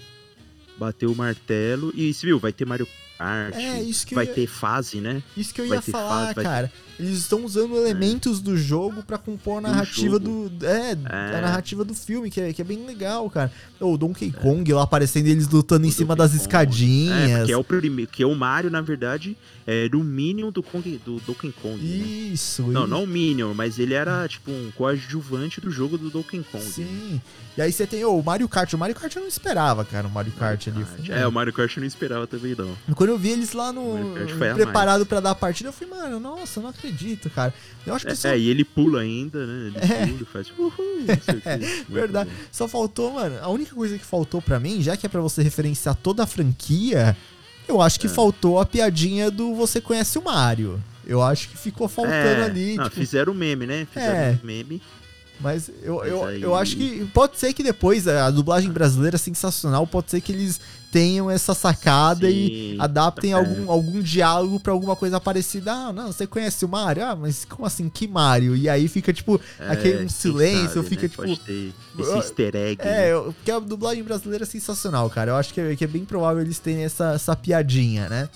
bater o martelo. E você viu, vai ter Mario Kart, É, isso que eu vai ia- ter fase, né? Isso que eu Vai ia ter falar, fase, cara. Eles estão usando elementos do jogo pra compor a narrativa do. É, É. a narrativa do filme, que é, que é bem legal, cara. O Donkey Kong lá aparecendo eles lutando em O cima Donkey das Kong. escadinhas. É, porque é o primeiro, que é o Mario, na verdade, era o Minion do, Kong, do Donkey Kong. né? Isso, Não, isso. não o Minion, mas ele era tipo um coadjuvante do jogo do Donkey Kong. né? Sim. E aí você tem ô, o Mario Kart. O Mario Kart eu não esperava, cara, o Mario Kart ali. Foi- É, o Mario Kart eu não esperava também, não. Quando eu vi eles lá no. Preparado pra dar a partida, eu falei, mano, nossa, não acredito, cara. Eu acho que É, só, é, e ele pula ainda, né? Ele É. pula, faz uhul, não. Muito Verdade. bom. Só faltou, mano. A única coisa que faltou pra mim, já que é pra você referenciar toda a franquia, eu acho que É. faltou a piadinha do você conhece o Mario. Eu acho que ficou faltando É, ali. não, tipo, fizeram o meme, né? Fizeram É. o meme. Mas eu, Mas eu, aí- eu acho que. Pode ser que depois a dublagem brasileira é sensacional. Pode ser que eles tenham essa sacada e Sim, adaptem é. algum, algum diálogo pra alguma coisa parecida. Ah, não, você conhece o Mario? Ah, mas como assim? Que Mario? E aí fica, tipo, aquele um silêncio, sabe, fica né? tipo. Pode ter esse easter egg. É, né? porque a dublagem brasileira é sensacional, cara. Eu acho que é, que é bem provável eles terem essa, essa piadinha, né?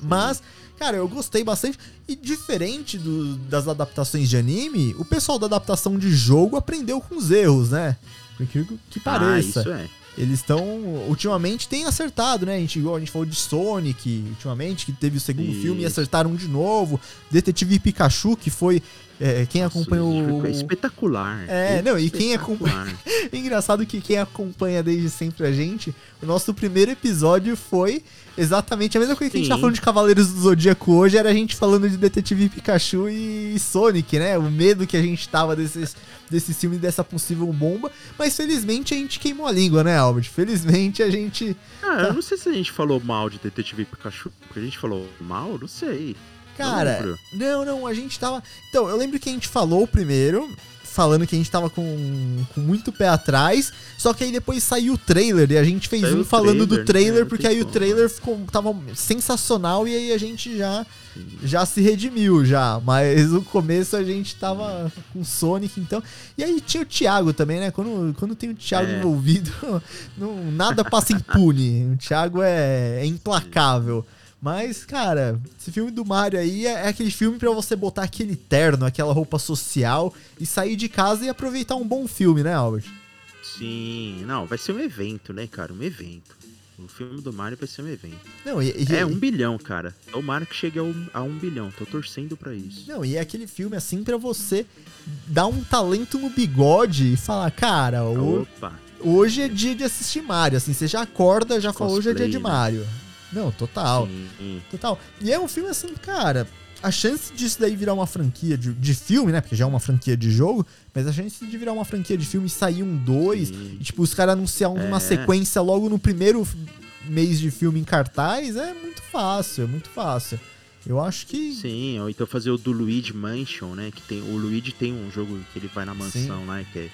Mas, cara, eu gostei bastante. E diferente do- das adaptações de anime, o pessoal da adaptação de jogo aprendeu com os erros, né? Por incrível que Ah, pareça. isso é. Eles estão, ultimamente, tem acertado, né? A gente, igual a gente falou de Sonic, ultimamente, que teve o segundo filme e acertaram de novo. Detetive Pikachu, que foi. é, quem Nossa, acompanhou. o- espetacular. É, não, e quem Espetacular. é engraçado que quem acompanha desde sempre a gente, o nosso primeiro episódio foi exatamente a mesma coisa que a gente tá Sim. falando de Cavaleiros do Zodíaco hoje, era a gente falando de Detetive Pikachu e Sonic, né? O medo que a gente tava desses, desse filme dessa possível bomba. Mas felizmente a gente queimou a língua, né, Albert? Felizmente a gente. Ah, eu não sei se a gente falou mal de Detetive Pikachu. Porque a gente falou mal? Não sei. Não Cara, lembro. não, não, a gente tava. Então, eu lembro que a gente falou primeiro, falando que a gente tava com, com muito pé atrás, só que aí depois saiu o trailer e a gente fez Saiu um falando do trailer, trailer, né? Porque aí o trailer ficou, tava sensacional e aí a gente já, já se redimiu já. Mas no começo a gente tava com Sonic, então. E aí tinha o Thiago também, né? Quando, quando tem o Thiago É. envolvido, não, nada passa impune. O Thiago é, é implacável. Mas, cara, esse filme do Mario aí é, é aquele filme pra você botar aquele terno, aquela roupa social e sair de casa e aproveitar um bom filme, né, Albert? Sim, não, vai ser um evento, né, cara? Um evento. O filme do Mario vai ser um evento. Não, e, e- É um bilhão, cara. Tomara que chegue a um, a um bilhão. Tô torcendo pra isso. Não, e é aquele filme assim pra você dar um talento no bigode e falar, cara, o- hoje é dia de assistir Mario. Assim, você já acorda, já fala, hoje é dia de Cosplay, né? Não, total. Sim. Total. E é um filme assim, cara. A chance disso daí virar uma franquia de, de filme, né? Porque já é uma franquia de jogo, mas a chance de virar uma franquia de filme e sair um dois, e tipo, os caras anunciar uma É. sequência logo no primeiro mês de filme em cartaz, é muito fácil, é muito fácil. Eu acho que. Sim, ou então fazer o do Luigi Mansion, né? Que tem, o Luigi tem um jogo que ele vai na mansão lá, que é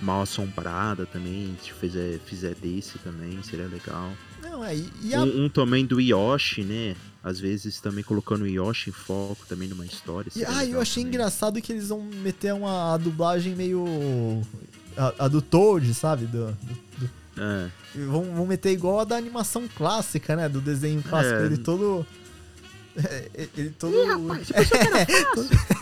mal assombrada também. Se fizer, fizer desse também, seria legal. Não, é. A- Um, um também do Yoshi, né? Às vezes também colocando o Yoshi em foco também numa história. E, ah, eu achei também. engraçado que eles vão meter uma a dublagem meio. A, a do Toad, sabe? Do, do- do- É, vão, vão meter igual a da animação clássica, né? Do desenho clássico. É. Ele todo. é, Ele todo.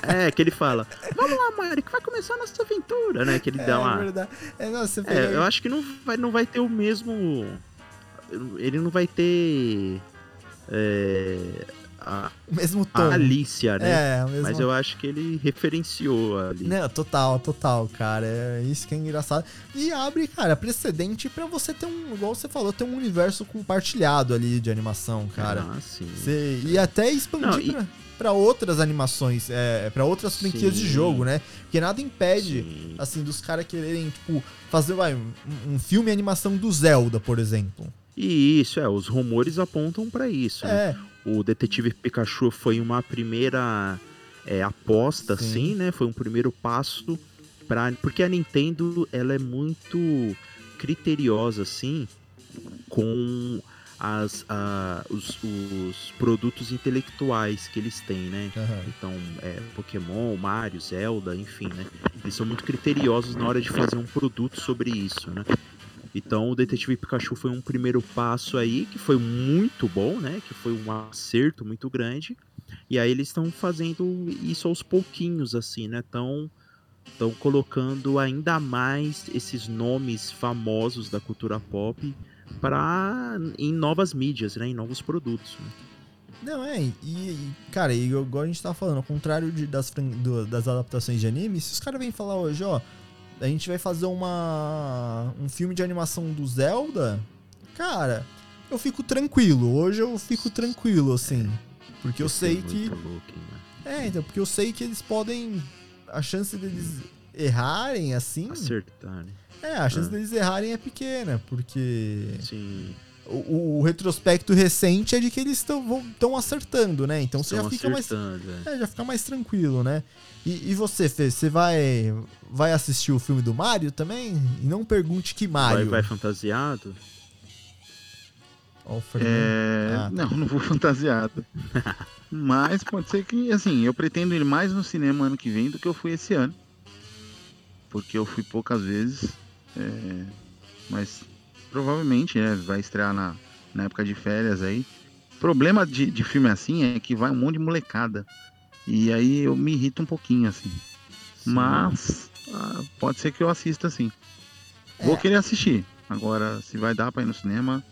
é, que ele fala, vamos lá, Mario, que vai começar a nossa aventura, né? Que ele é, dá uma... verdade. É, não, você É, eu acho que não vai, não vai ter o mesmo. Ele não vai ter. É, a, o mesmo a tom. Alicia, né? É, o mesmo Mas eu acho que ele referenciou ali. Não, total, total, cara. É isso que é engraçado. E abre, cara, precedente pra você ter um, igual você falou, ter um universo compartilhado ali de animação, cara. Ah, sim. Você- e até expandir Não, e- pra, pra outras animações, é, para outras franquias de jogo, né? Porque nada impede, Sim. assim, dos caras quererem, tipo, fazer vai, um, um filme e animação do Zelda, por exemplo. E isso, é, os rumores apontam pra isso. né? É, O Detetive Pikachu foi uma primeira é, aposta, Sim. assim, né? Foi um primeiro passo para Porque a Nintendo, ela é muito criteriosa, assim, com as, a- os, os produtos intelectuais que eles têm, né? aham. Então, é, Pokémon, Mario, Zelda, enfim, né? Eles são muito criteriosos na hora de fazer um produto sobre isso, né? Então, o Detetive Pikachu foi um primeiro passo aí, que foi muito bom, né? Que foi um acerto muito grande. E aí eles estão fazendo isso aos pouquinhos, assim, né? Estão colocando ainda mais esses nomes famosos da cultura pop para em novas mídias, né? Em novos produtos. né? Não, é, e, e, cara, e igual a gente tava falando, ao contrário de- das, do- das adaptações de anime, se os caras vêm falar hoje, ó, a gente vai fazer uma um filme de animação do Zelda, cara, eu fico tranquilo, hoje eu fico tranquilo, assim, porque eu sei que... hein, mano? É, então, porque eu sei que eles podem... A chance deles errarem, assim... Acertar, né? É, a chance Ah. deles errarem é pequena, porque... Sim. O, o retrospecto recente é de que eles estão acertando, né? Então você já fica mais é. É, já fica mais tranquilo, né? E, e você, Fê, você vai, vai assistir o filme do Mario também? E não pergunte que Vai, Mario. vai fantasiado? Ó, o Fernando. É... Ah, tá. Não, não vou fantasiado. Mas pode ser que, assim, eu pretendo ir mais no cinema ano que vem do que eu fui esse ano. Porque eu fui poucas vezes. é, Mas provavelmente, né, vai estrear na, na época de férias aí. Problema de, de filme assim é que vai um monte de molecada. E aí eu me irrito um pouquinho, assim. Sim. Mas ah, pode ser que eu assista sim. Vou É. querer assistir. Agora, se vai dar pra ir no cinema,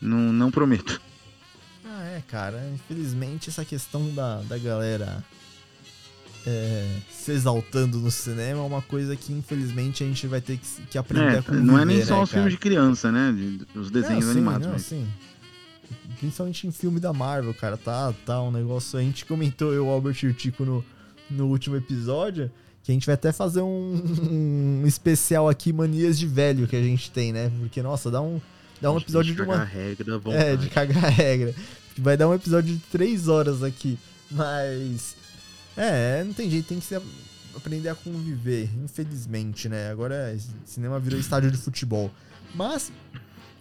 não, não prometo. Ah, é, cara. Infelizmente, essa questão da, da galera é, se exaltando no cinema é uma coisa que, infelizmente, a gente vai ter que, que aprender a É, conviver, não é nem só né, os filmes de criança, né? De, os desenhos não, sim, animados. Não, mas- sim. Principalmente em filme da Marvel, cara, tá, tá um negócio. A gente comentou, eu, o Albert e o Tico, no, no último episódio, que a gente vai até fazer um, um especial aqui, manias de velho que a gente tem, né? Porque, nossa, dá um, dá um episódio de cagar uma. a regra, É, de cagar a regra. Vai dar um episódio de três horas aqui. Mas. É, não tem jeito, tem que se aprender a conviver, infelizmente, né? Agora é, cinema virou estádio de futebol. Mas,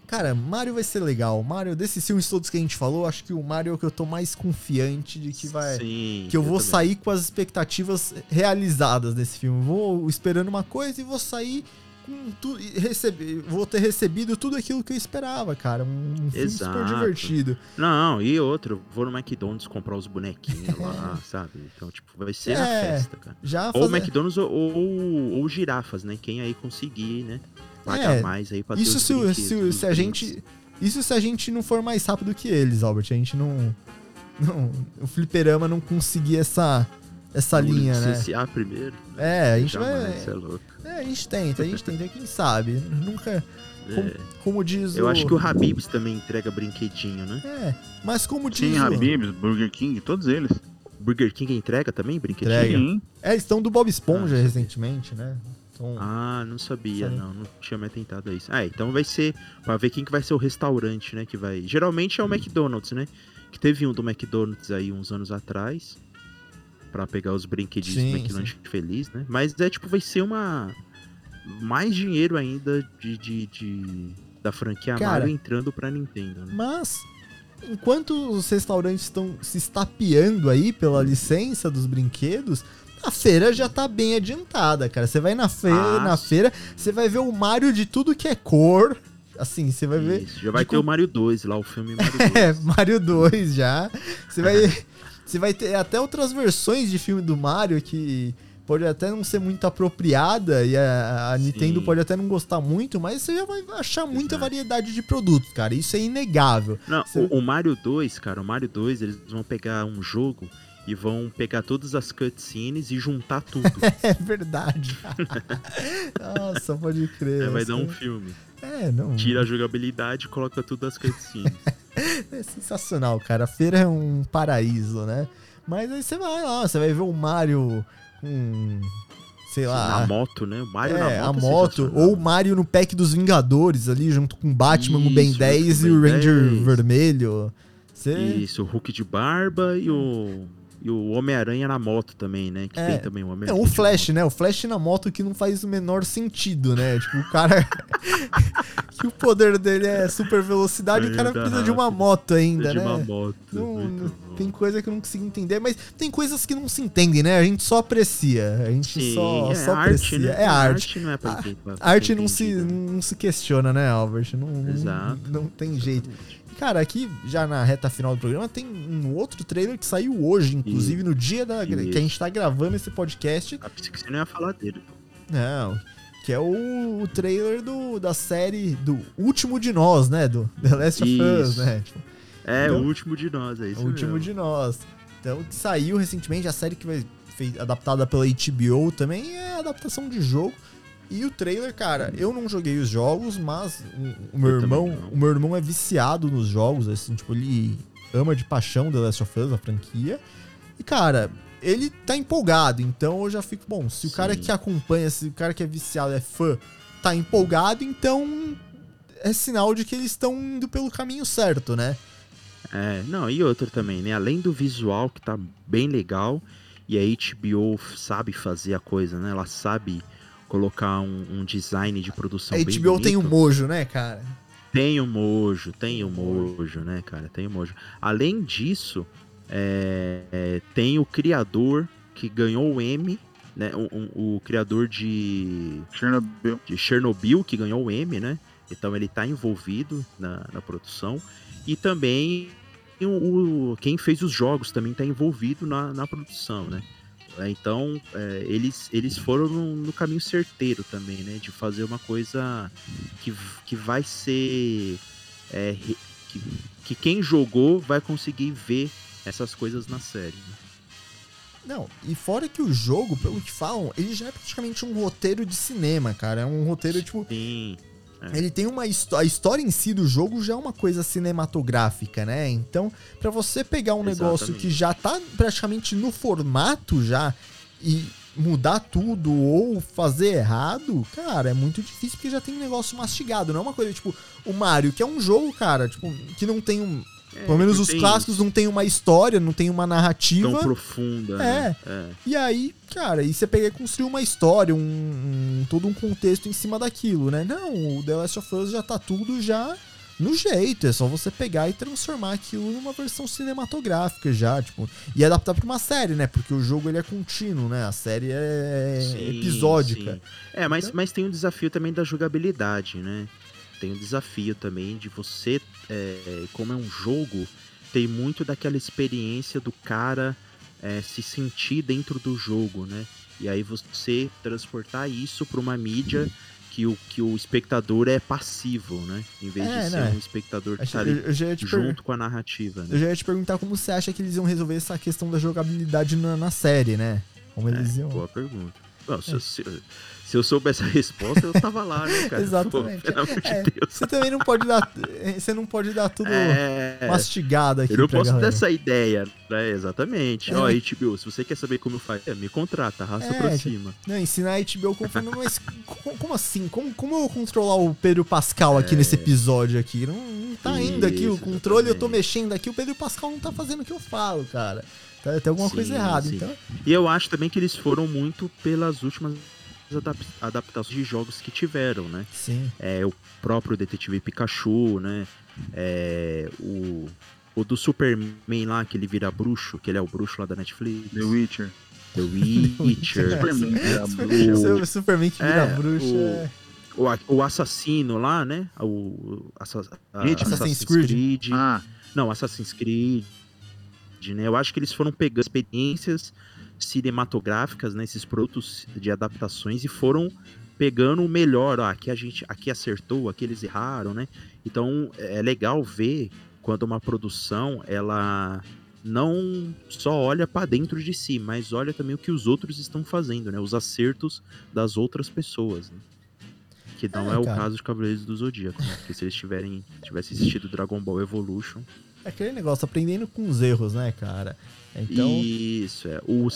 cara, Mario vai ser legal. Mario, desses filmes todos que a gente falou, acho que o Mario é o que eu tô mais confiante de que vai. Sim, Que eu vou também. sair com as expectativas realizadas desse filme. Vou esperando uma coisa e vou sair com tudo. receber, vou ter recebido tudo aquilo que eu esperava, cara. Um, um filme super divertido. Não, e outro, vou no McDonald's comprar os bonequinhos lá, sabe? Então, tipo, vai ser a É, festa, cara. Já Ou fazer... McDonald's ou, ou, ou girafas, né? Quem aí conseguir, né? Pagar É, mais aí pra Isso se, se, se a gente Isso se a gente não for mais rápido que eles, Albert. A gente não. não o fliperama não conseguir essa, essa linha, né? CCA primeiro. É, a gente Jamais, vai. é louco. É, a gente tenta, a gente tenta, quem sabe. Nunca. Como, É. como diz Eu o. acho que o Habibs também entrega brinquedinho, né? É, mas como diz Sim, o. Habibs, Burger King, todos eles. Burger King entrega também brinquedinho? Entrega. Sim. É, eles estão do Bob Esponja Ah, recentemente, né? Então, Ah, não sabia, não. Não tinha me atentado a isso. Ah, então vai ser. Pra ver quem que vai ser o restaurante, né? Que vai. Geralmente é o McDonald's, né? Que teve um do McDonald's aí uns anos atrás. Pra pegar os brinquedinhos Sim, do McDonald's feliz, né? Mas é tipo, vai ser uma. Mais dinheiro ainda de. de, de- da franquia Cara. Mario entrando pra Nintendo, né? Mas, enquanto os restaurantes estão se estapeando aí pela licença dos brinquedos, a feira já tá bem adiantada, cara. Você vai na, fe Ah, na feira, você vai ver o Mario de tudo que é cor. Assim, você vai ver. Isso, já vai ter com- o Mario 2 lá, o filme Mario 2. É, Mario 2 já. Você vai, você vai ter até outras versões de filme do Mario que pode até não ser muito apropriada e a, a Nintendo pode até não gostar muito, mas você já vai achar muita Exato. variedade de produtos, cara. Isso é inegável. Não, Você- o, o Mario 2, cara, o Mario 2, eles vão pegar um jogo e vão pegar todas as cutscenes e juntar tudo. É verdade. Nossa, pode crer. É, vai dar um filme. É, não. Tira a jogabilidade e coloca tudo as cutscenes. É sensacional, cara. A feira é um paraíso, né? Mas aí você vai lá, você vai ver o Mario com. Sei lá. na moto, né? O Mario é, na a moto. moto. sensacional. Ou o Mario no pack dos Vingadores ali, junto com o Batman, o Ben Isso, 10 junto e o Ranger 10. Vermelho. Você. Isso, o Hulk de barba e o. E o Homem-Aranha na moto também, né? Que É. tem também o É, Homem-Aranha. o de Flash, né? O Flash na moto que não faz o menor sentido, né? Tipo, o cara. que o poder dele é super velocidade e o cara precisa de uma rápido. moto ainda, de né? uma moto. Não- não- tem coisa que eu não consigo entender, mas tem coisas que não se entendem, né? A gente só aprecia. A gente Sim, só, é só arte, aprecia. né? É arte. não é pra, ter- pra A arte não se, né? não se questiona, né, Albert? Não, não- Exato. não tem jeito. Cara, aqui já na reta final do programa tem um outro trailer que saiu hoje, inclusive no dia da, Isso. que a gente tá gravando esse podcast. Ah, pensei que você não ia falar dele. Não, que é o, o trailer do, da série do Último de Nós, né? Do The Last of Us, Isso. né? Tipo, É, Então- o último de nós, é isso o último mesmo. de nós. Então, que saiu recentemente, a série que foi adaptada pela HBO também é adaptação de jogo. E o trailer, cara, eu não joguei os jogos, mas o, o meu Eu irmão, o meu irmão é viciado nos jogos, assim, tipo, ele ama de paixão The Last of Us, a franquia. E cara, ele tá empolgado, então eu já fico, bom, se o cara Sim. que acompanha, se o cara que é viciado é fã, tá empolgado, então é sinal de que eles estão indo pelo caminho certo, né? É, não, e outro também, né? Além do visual que tá bem legal, e a HBO sabe fazer a coisa, né? Ela sabe colocar um, um design de produção A bem HBO tem um bonito. mojo, né, cara? Tem o mojo, tem o mojo, né, cara? Tem o mojo. Além disso, é, é, tem o criador que ganhou o M, né? O, o- o criador de, Chernobyl. de Chernobyl, que ganhou o M, né? Então ele tá envolvido na, na produção. E também o, o- quem fez os jogos também tá envolvido na, na produção, né? É, Então, é, eles, eles foram no, no caminho certeiro também, né? De fazer uma coisa que, que vai ser. é, que, que quem jogou vai conseguir ver essas coisas na série. né? Não, e fora que o jogo, pelo que falam, ele já é praticamente um roteiro de cinema, cara. É um roteiro, tipo, Sim. Ele tem uma histó- a história em si do jogo já é uma coisa cinematográfica, né? Então, pra você pegar um negócio Exatamente. que já tá praticamente no formato já e mudar tudo ou fazer errado, cara, é muito difícil porque já tem um negócio mastigado, não é uma coisa tipo o Mario, que é um jogo, cara, tipo, que não tem um, É, pelo menos os clássicos não tem uma história, não tem uma narrativa. Tão profunda. né? É. E aí, cara, e você pega e construir uma história, um, um- todo um contexto em cima daquilo, né? Não, o The Last of Us já tá tudo já no jeito, é só você pegar e transformar aquilo numa versão cinematográfica já, tipo, e adaptar pra uma série, né? Porque o jogo ele é contínuo, né? A série é Sim, episódica. sim. É, mas, Então- mas tem um desafio também da jogabilidade, né? Tem um desafio também de você, é, como é um jogo, tem muito daquela experiência do cara é, se sentir dentro do jogo, né? E aí você transportar isso para uma mídia que o, que o espectador é passivo, né? Em vez É, de ser né? um espectador que tá ali eu, eu per- junto com a narrativa, eu né? já ia te perguntar como você acha que eles iam resolver essa questão da jogabilidade na, na série, né? Como eles iam. Boa pergunta. Não, se, eu- se, eu- se eu soubesse a resposta, eu tava lá, né, cara? Exatamente. Pô, pelo amor de É, Deus. Você também não pode dar. Você não pode dar tudo É, mastigado aqui. eu não posso galera. ter essa ideia, né? Exatamente. É. Ó, HBO, se você quer saber como faz, é, me contrata, arrasta É, pra cima. Não, ensinar a HBO conforme, mas co- como assim? Como, como eu controlar o Pedro Pascal aqui É. nesse episódio aqui? Não, não tá indo aqui o Isso, controle, eu tô exatamente. mexendo aqui, o Pedro Pascal não tá fazendo o que eu falo, cara. Tá, tem alguma Sim, coisa errada, sim. então. E eu acho também que eles foram muito pelas últimas adaptações de jogos que tiveram, né? Sim. É, o próprio Detetive Pikachu, né? É, o, o do Superman lá, que ele vira bruxo, que ele é o bruxo lá da Netflix. The Witcher. The Witcher. Superman, o- Superman que vira é, bruxa. o- é- o, o assassino lá, né? O, o assa- a- Hitman. Assassin's Creed. Ah, Não, Assassin's Creed, né? Eu acho que eles foram pegando experiências cinematográficas, né? Esses produtos de adaptações e foram pegando o melhor. Ó, aqui a gente, aqui acertou, aqui eles erraram, né? Então é legal ver quando uma produção ela não só olha para dentro de si, mas olha também o que os outros estão fazendo, né? Os acertos das outras pessoas. Né? Que não É, é, o caso de Cavaleiros do Zodíaco, né? Porque se eles tiverem tivessem assistido Dragon Ball Evolution, É aquele negócio, aprendendo com os erros, né, cara? Então. Isso, é. O,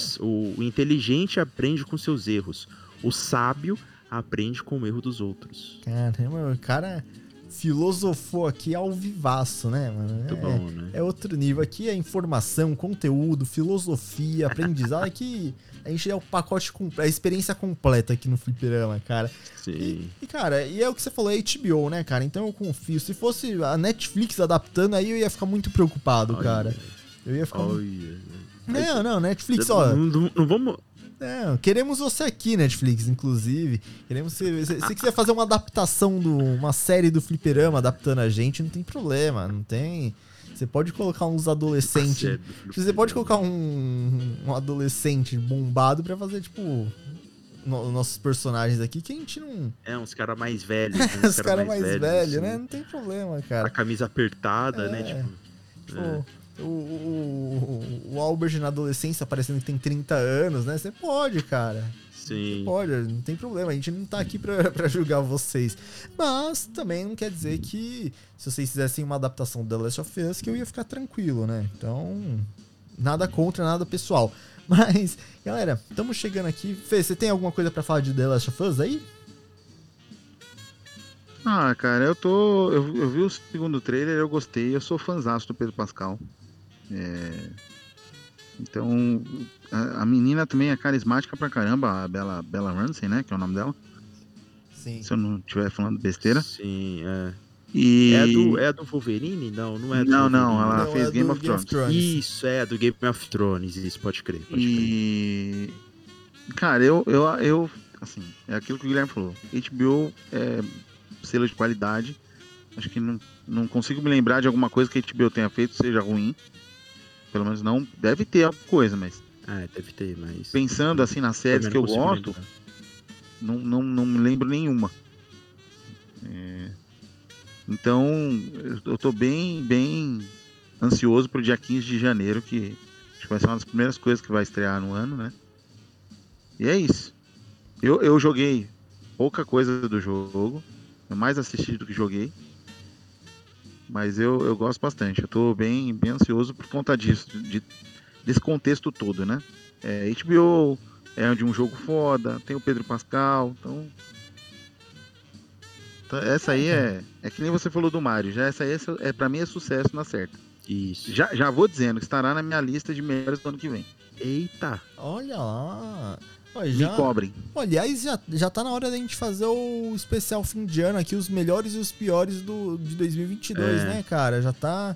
o, inteligente aprende com seus erros. O sábio aprende com o erro dos outros. Caramba, o cara filosofou aqui ao vivaço, né, mano? Muito É- bom, né? É outro nível. Aqui é informação, conteúdo, filosofia, aprendizado. Aqui a gente é o pacote, com- a experiência completa aqui no Fliperama, cara. Sim. E, e, cara, e é o que você falou, é HBO, né, cara? Então eu confio. Se fosse a Netflix adaptando, aí eu ia ficar muito preocupado, Olha, cara. Eu ia ficar. muito- Olha. Não, não, Netflix, ó. Não, não- não vamos. Não, queremos você aqui, Netflix, inclusive. Queremos se, se, se quiser fazer uma adaptação de uma série do Fliperama adaptando a gente, não tem problema, não tem. Você pode colocar uns adolescentes. Felipe Você pode colocar um, um adolescente bombado pra fazer, tipo, no- nossos personagens aqui, que a gente não. É, uns caras mais velhos. né? Uns Os caras mais velhos, velhos, né? assim. Não tem problema, A cara. camisa apertada, né? É. Tipo, Tipo, o, o, o Albert na adolescência parecendo que tem 30 anos, né? Você pode, cara. sim. Pode, não tem problema. A gente não tá aqui pra, pra julgar vocês. Mas também não quer dizer que se vocês fizessem uma adaptação do The Last of Us, que eu ia ficar tranquilo, né? Então, nada contra, nada pessoal. Mas, galera, estamos chegando aqui. Fê, você tem alguma coisa pra falar de The Last of Us aí? ah, cara, eu tô. Eu, eu vi o segundo trailer, eu gostei, eu sou fãzaço do Pedro Pascal. É, Então, a, a menina também é carismática pra caramba, a Bella, Bella Ramsey, né? Que é o nome dela. Sim. Se eu não estiver falando besteira. Sim, é. E. É do, é do Wolverine? Não, não é do Não, não, Wolverine. ela Não, fez é Game do of Thrones. Isso, é, do Game of Thrones, isso, pode crer, pode crer. E. Cara, eu, eu, eu. Assim, é aquilo que o Guilherme falou. HBO é selo de qualidade. Acho que não, não consigo me lembrar de alguma coisa que a HBO tenha feito seja ruim. Pelo menos não. Deve ter alguma coisa, mas Ah, deve ter, mas... pensando assim nas séries que eu gosto, não, não, não me lembro nenhuma. É, Então, eu- eu tô bem, bem ansioso pro dia 15 de janeiro, que acho que vai ser uma das primeiras coisas que vai estrear no ano, né? E é isso. Eu, eu joguei pouca coisa do jogo, eu mais assisti do que joguei. Mas eu, eu gosto bastante, eu tô bem, bem ansioso por conta disso, de- desse contexto todo, né? É, HBO é de um jogo foda, tem o Pedro Pascal, então. Então, Essa aí é. É que nem você falou do Mario. Já essa aí é, é para mim é sucesso na certa. Isso. Já, já vou dizendo que estará na minha lista de melhores do ano que vem. Eita. Olha lá. Olha, Me já, cobrem. aliás, já, já tá na hora da gente fazer o especial fim de ano aqui, os melhores e os piores do, de 2022, É. né, cara? Já tá,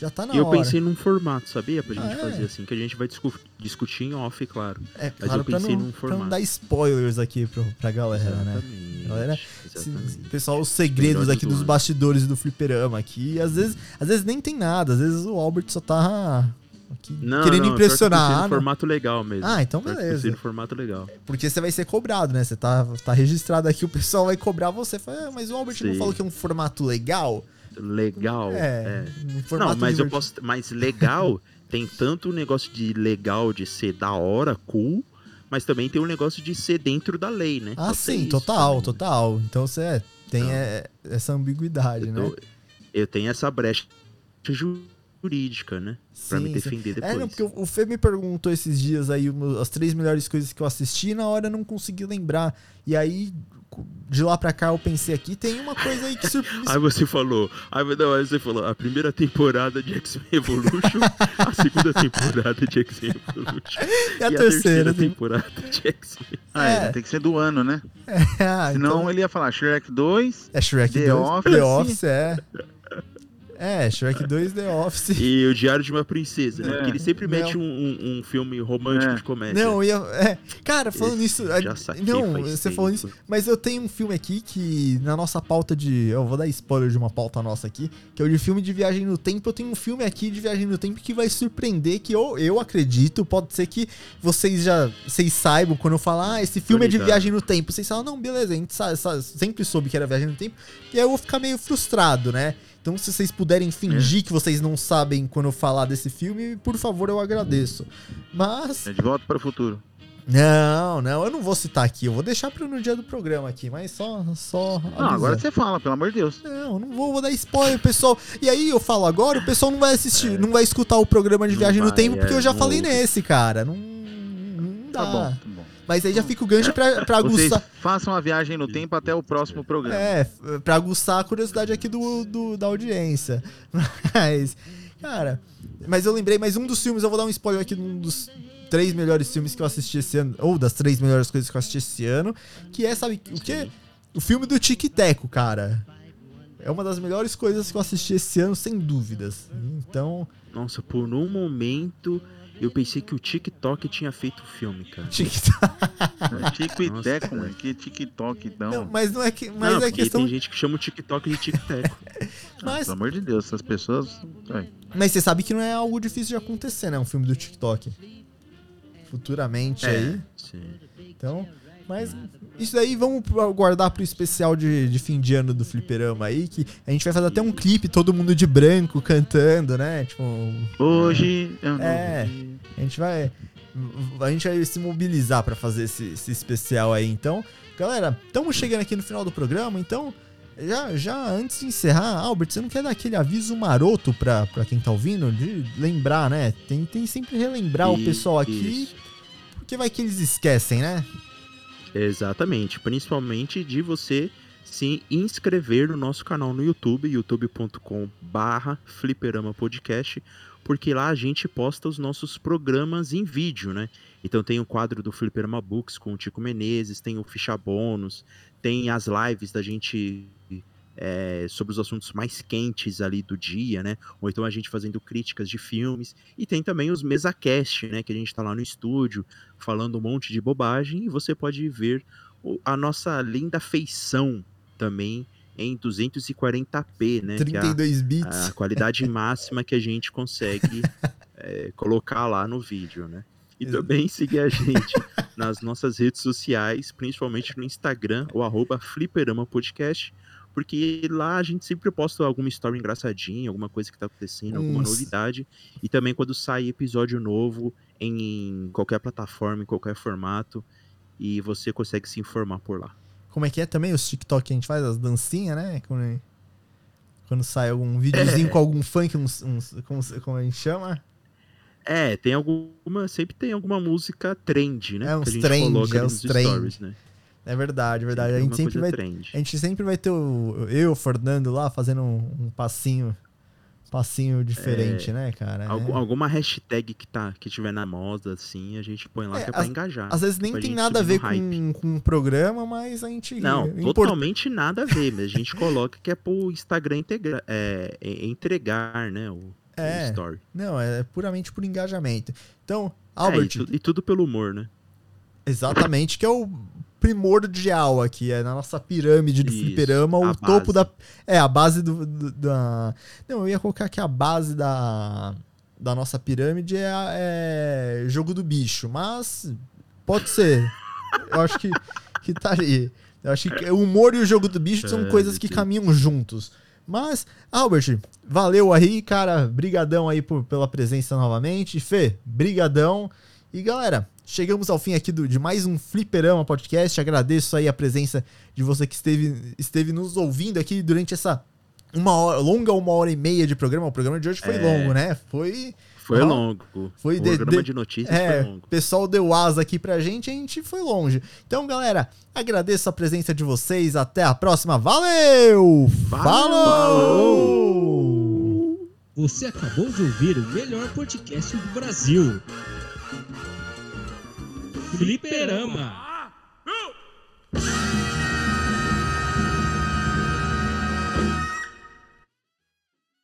já tá na E eu hora. pensei num formato, sabia? Pra gente Ah, é? fazer assim, que a gente vai discu- discutir em off, claro. É Mas claro, eu pensei não, num pra não formato. dar spoilers aqui pro, pra galera, né? Exatamente. Galera, Se- exatamente. pessoal, os segredos aqui do dos ano. bastidores do fliperama aqui. Às vezes, às vezes nem tem nada, às vezes o Albert só tá Aqui, Não, querendo não, impressionar. Que eu Ah, no não. formato legal mesmo. Ah, então eu beleza. no formato legal. Porque você vai ser cobrado, né? Você tá, tá registrado aqui, o pessoal vai cobrar você. Fala, "Ah, mas o Albert não Sim. falou que é um formato legal? Legal. É, é. um formato Não, mas eu divertido. posso. Mas legal tem tanto o negócio de legal de ser da hora, cool, mas também tem o negócio de ser dentro da lei, né? Ah, sim, isso total, né? total. Então você é, tem Então, é, essa ambiguidade, né? Eu, eu tenho essa brecha jurídica, né? Pra me Sim, sim. defender depois. É, não, porque o Fê me perguntou esses dias aí as três melhores coisas que eu assisti e na hora eu não consegui lembrar. E aí, de lá pra cá, eu pensei aqui, tem uma coisa aí que surpreendeu. Aí você falou, aí, não, aí você falou, a primeira temporada de X-Men Evolution, a segunda temporada de X-Men Evolution E a terceira, tem- temporada de X-Men. Ah, É. é, tem que ser do ano, né? Ah, Senão então- ele ia falar Shrek 2. É Shrek The 2. Office. The Office, é. É, Shrek 2, The Office. E o Diário de uma Princesa, né? É. Porque ele sempre Não. mete um, um- um filme romântico É. de comédia. Não, eu ia. É, cara, falando Esse nisso. já a- saquei Não, faz você tempo. falou isso. Mas eu tenho um filme aqui que, na nossa pauta de. Eu vou dar spoiler de uma pauta nossa aqui, que é o de filme de viagem no tempo. Eu tenho um filme aqui de viagem no tempo que vai surpreender, que eu, eu acredito. Pode ser que vocês já vocês saibam quando eu falar, ah, esse filme é de viagem no tempo. Vocês falam, não, beleza, a gente sa- sa- sempre soube que era viagem no tempo. E aí eu vou ficar meio frustrado, né? Então, se vocês puderem fingir que vocês não sabem quando eu falar desse filme, por favor, eu agradeço. Mas. É de volta para o futuro. Não, não, eu não vou citar aqui, eu vou deixar pro no dia do programa aqui, mas só. só Não, agora você fala, pelo amor de Deus. Não, não vou, vou dar spoiler, pessoal. E aí eu falo agora, o pessoal não vai assistir, não vai escutar o programa de Não viagem no vai, tempo, porque é, eu já não falei nesse, cara. Não, não dá. Tá bom, tá bom. Mas aí já fica o gancho pra, pra Vocês aguçar. façam a viagem no tempo até o próximo programa. É, pra aguçar a curiosidade aqui do, do- da audiência. Mas, cara, mas eu lembrei, mais um dos filmes, eu vou dar um spoiler aqui de um dos três melhores filmes que eu assisti esse ano, ou das três melhores coisas que eu assisti esse ano, que é, sabe, o quê? O filme do Tic Teco, cara. É uma das melhores coisas que eu assisti esse ano, sem dúvidas. Então, Nossa, por um momento eu pensei que o TikTok tinha feito o filme, cara. Teco. Tico e Teco, mano. Que TikTok, então. Não, mas não é que. Mas não, é questão. tem gente que chama o TikTok de TikTok. Ah, Mas, pelo amor de Deus, essas pessoas. Ai, mas você sabe que não é algo difícil de acontecer, né? Um filme do TikTok. Futuramente aí. sim. Então, mas isso daí vamos guardar pro especial de, de fim de ano do Fliperama aí, que a gente vai fazer até um clipe, todo mundo de branco cantando, né? Tipo, Hoje eu não É. vi. a gente vai. A gente vai se mobilizar pra fazer esse, esse especial aí. Então, galera, estamos chegando aqui no final do programa, então. Já, já antes de encerrar, Albert, você não quer dar aquele aviso maroto pra, pra quem tá ouvindo? De lembrar, né? Tem, tem sempre relembrar o E- pessoal aqui, isso. porque vai que eles esquecem, né? Exatamente, principalmente de você se inscrever no nosso canal no YouTube, youtube.com barra fliperama podcast, porque lá a gente posta os nossos programas em vídeo, né? Então tem o quadro do Fliperama Books com o Tico Menezes, tem o Ficha Bônus, tem as lives da gente é, sobre os assuntos mais quentes ali do dia, né? Ou então a gente fazendo críticas de filmes, e tem também os MesaCast, né? Que a gente tá lá no estúdio, falando um monte de bobagem e você pode ver a nossa linda feição também em 240p, né? que é a- 32 bits. a, qualidade máxima que a gente consegue é, colocar lá no vídeo, né? E também seguir a gente nas nossas redes sociais, principalmente no Instagram, o arroba Fliperama Podcast, porque lá a gente sempre posta alguma história engraçadinha, alguma coisa que tá acontecendo, alguma Uns- novidade. E também quando sai episódio novo em qualquer plataforma, em qualquer formato, e você consegue se informar por lá. Como é que é também os TikTok que a gente faz, as dancinhas, né? Quando, quando sai algum videozinho com algum funk, uns, uns- como, como a gente chama? É, tem alguma. Sempre tem alguma música trend, né? É, uns trend, é, uns trend. stories, né? É verdade, verdade. Tem A gente sempre vai, trend. a gente sempre vai ter o, eu, o Fernando lá fazendo um, um passinho, passinho diferente, né, cara? Algu- É. Alguma hashtag que, tá, que tiver na moda, assim, a gente põe lá É, que é pra às- engajar. Às vezes nem tem nada a ver com, com o programa, mas a gente. Não, import- totalmente nada a ver, mas a gente coloca que é pro Instagram integra- é, é, entregar, né? O, o É. story. Não, é puramente por engajamento. Então, É, Albert, e, tu- e tudo pelo humor, né? Exatamente, que é o primordial aqui, é na nossa pirâmide do Isso, fliperama, o topo base. da. É, a base do, do- da. Não, eu ia colocar aqui a base da. da nossa pirâmide é, é jogo do bicho, mas pode ser. Eu acho que, que tá ali. Eu acho que o humor e o jogo do bicho são coisas que caminham juntos. Mas, Albert, valeu aí, cara. Brigadão aí por- pela presença novamente. Fê, brigadão. E galera, chegamos ao fim aqui do- de mais um Fliperama Podcast. Agradeço aí a presença de você que esteve, esteve nos ouvindo aqui durante essa uma hora, longa uma hora e meia de programa. O programa de hoje foi É. longo, né? Foi. Foi Ó, longo. foi o de- programa de- de, notícias É, foi longo. o pessoal deu asa aqui pra gente, a gente foi longe. Então, galera, agradeço a presença de vocês. Até a próxima. Valeu! Falou! Você acabou de ouvir o melhor podcast do Brasil. Fliperama.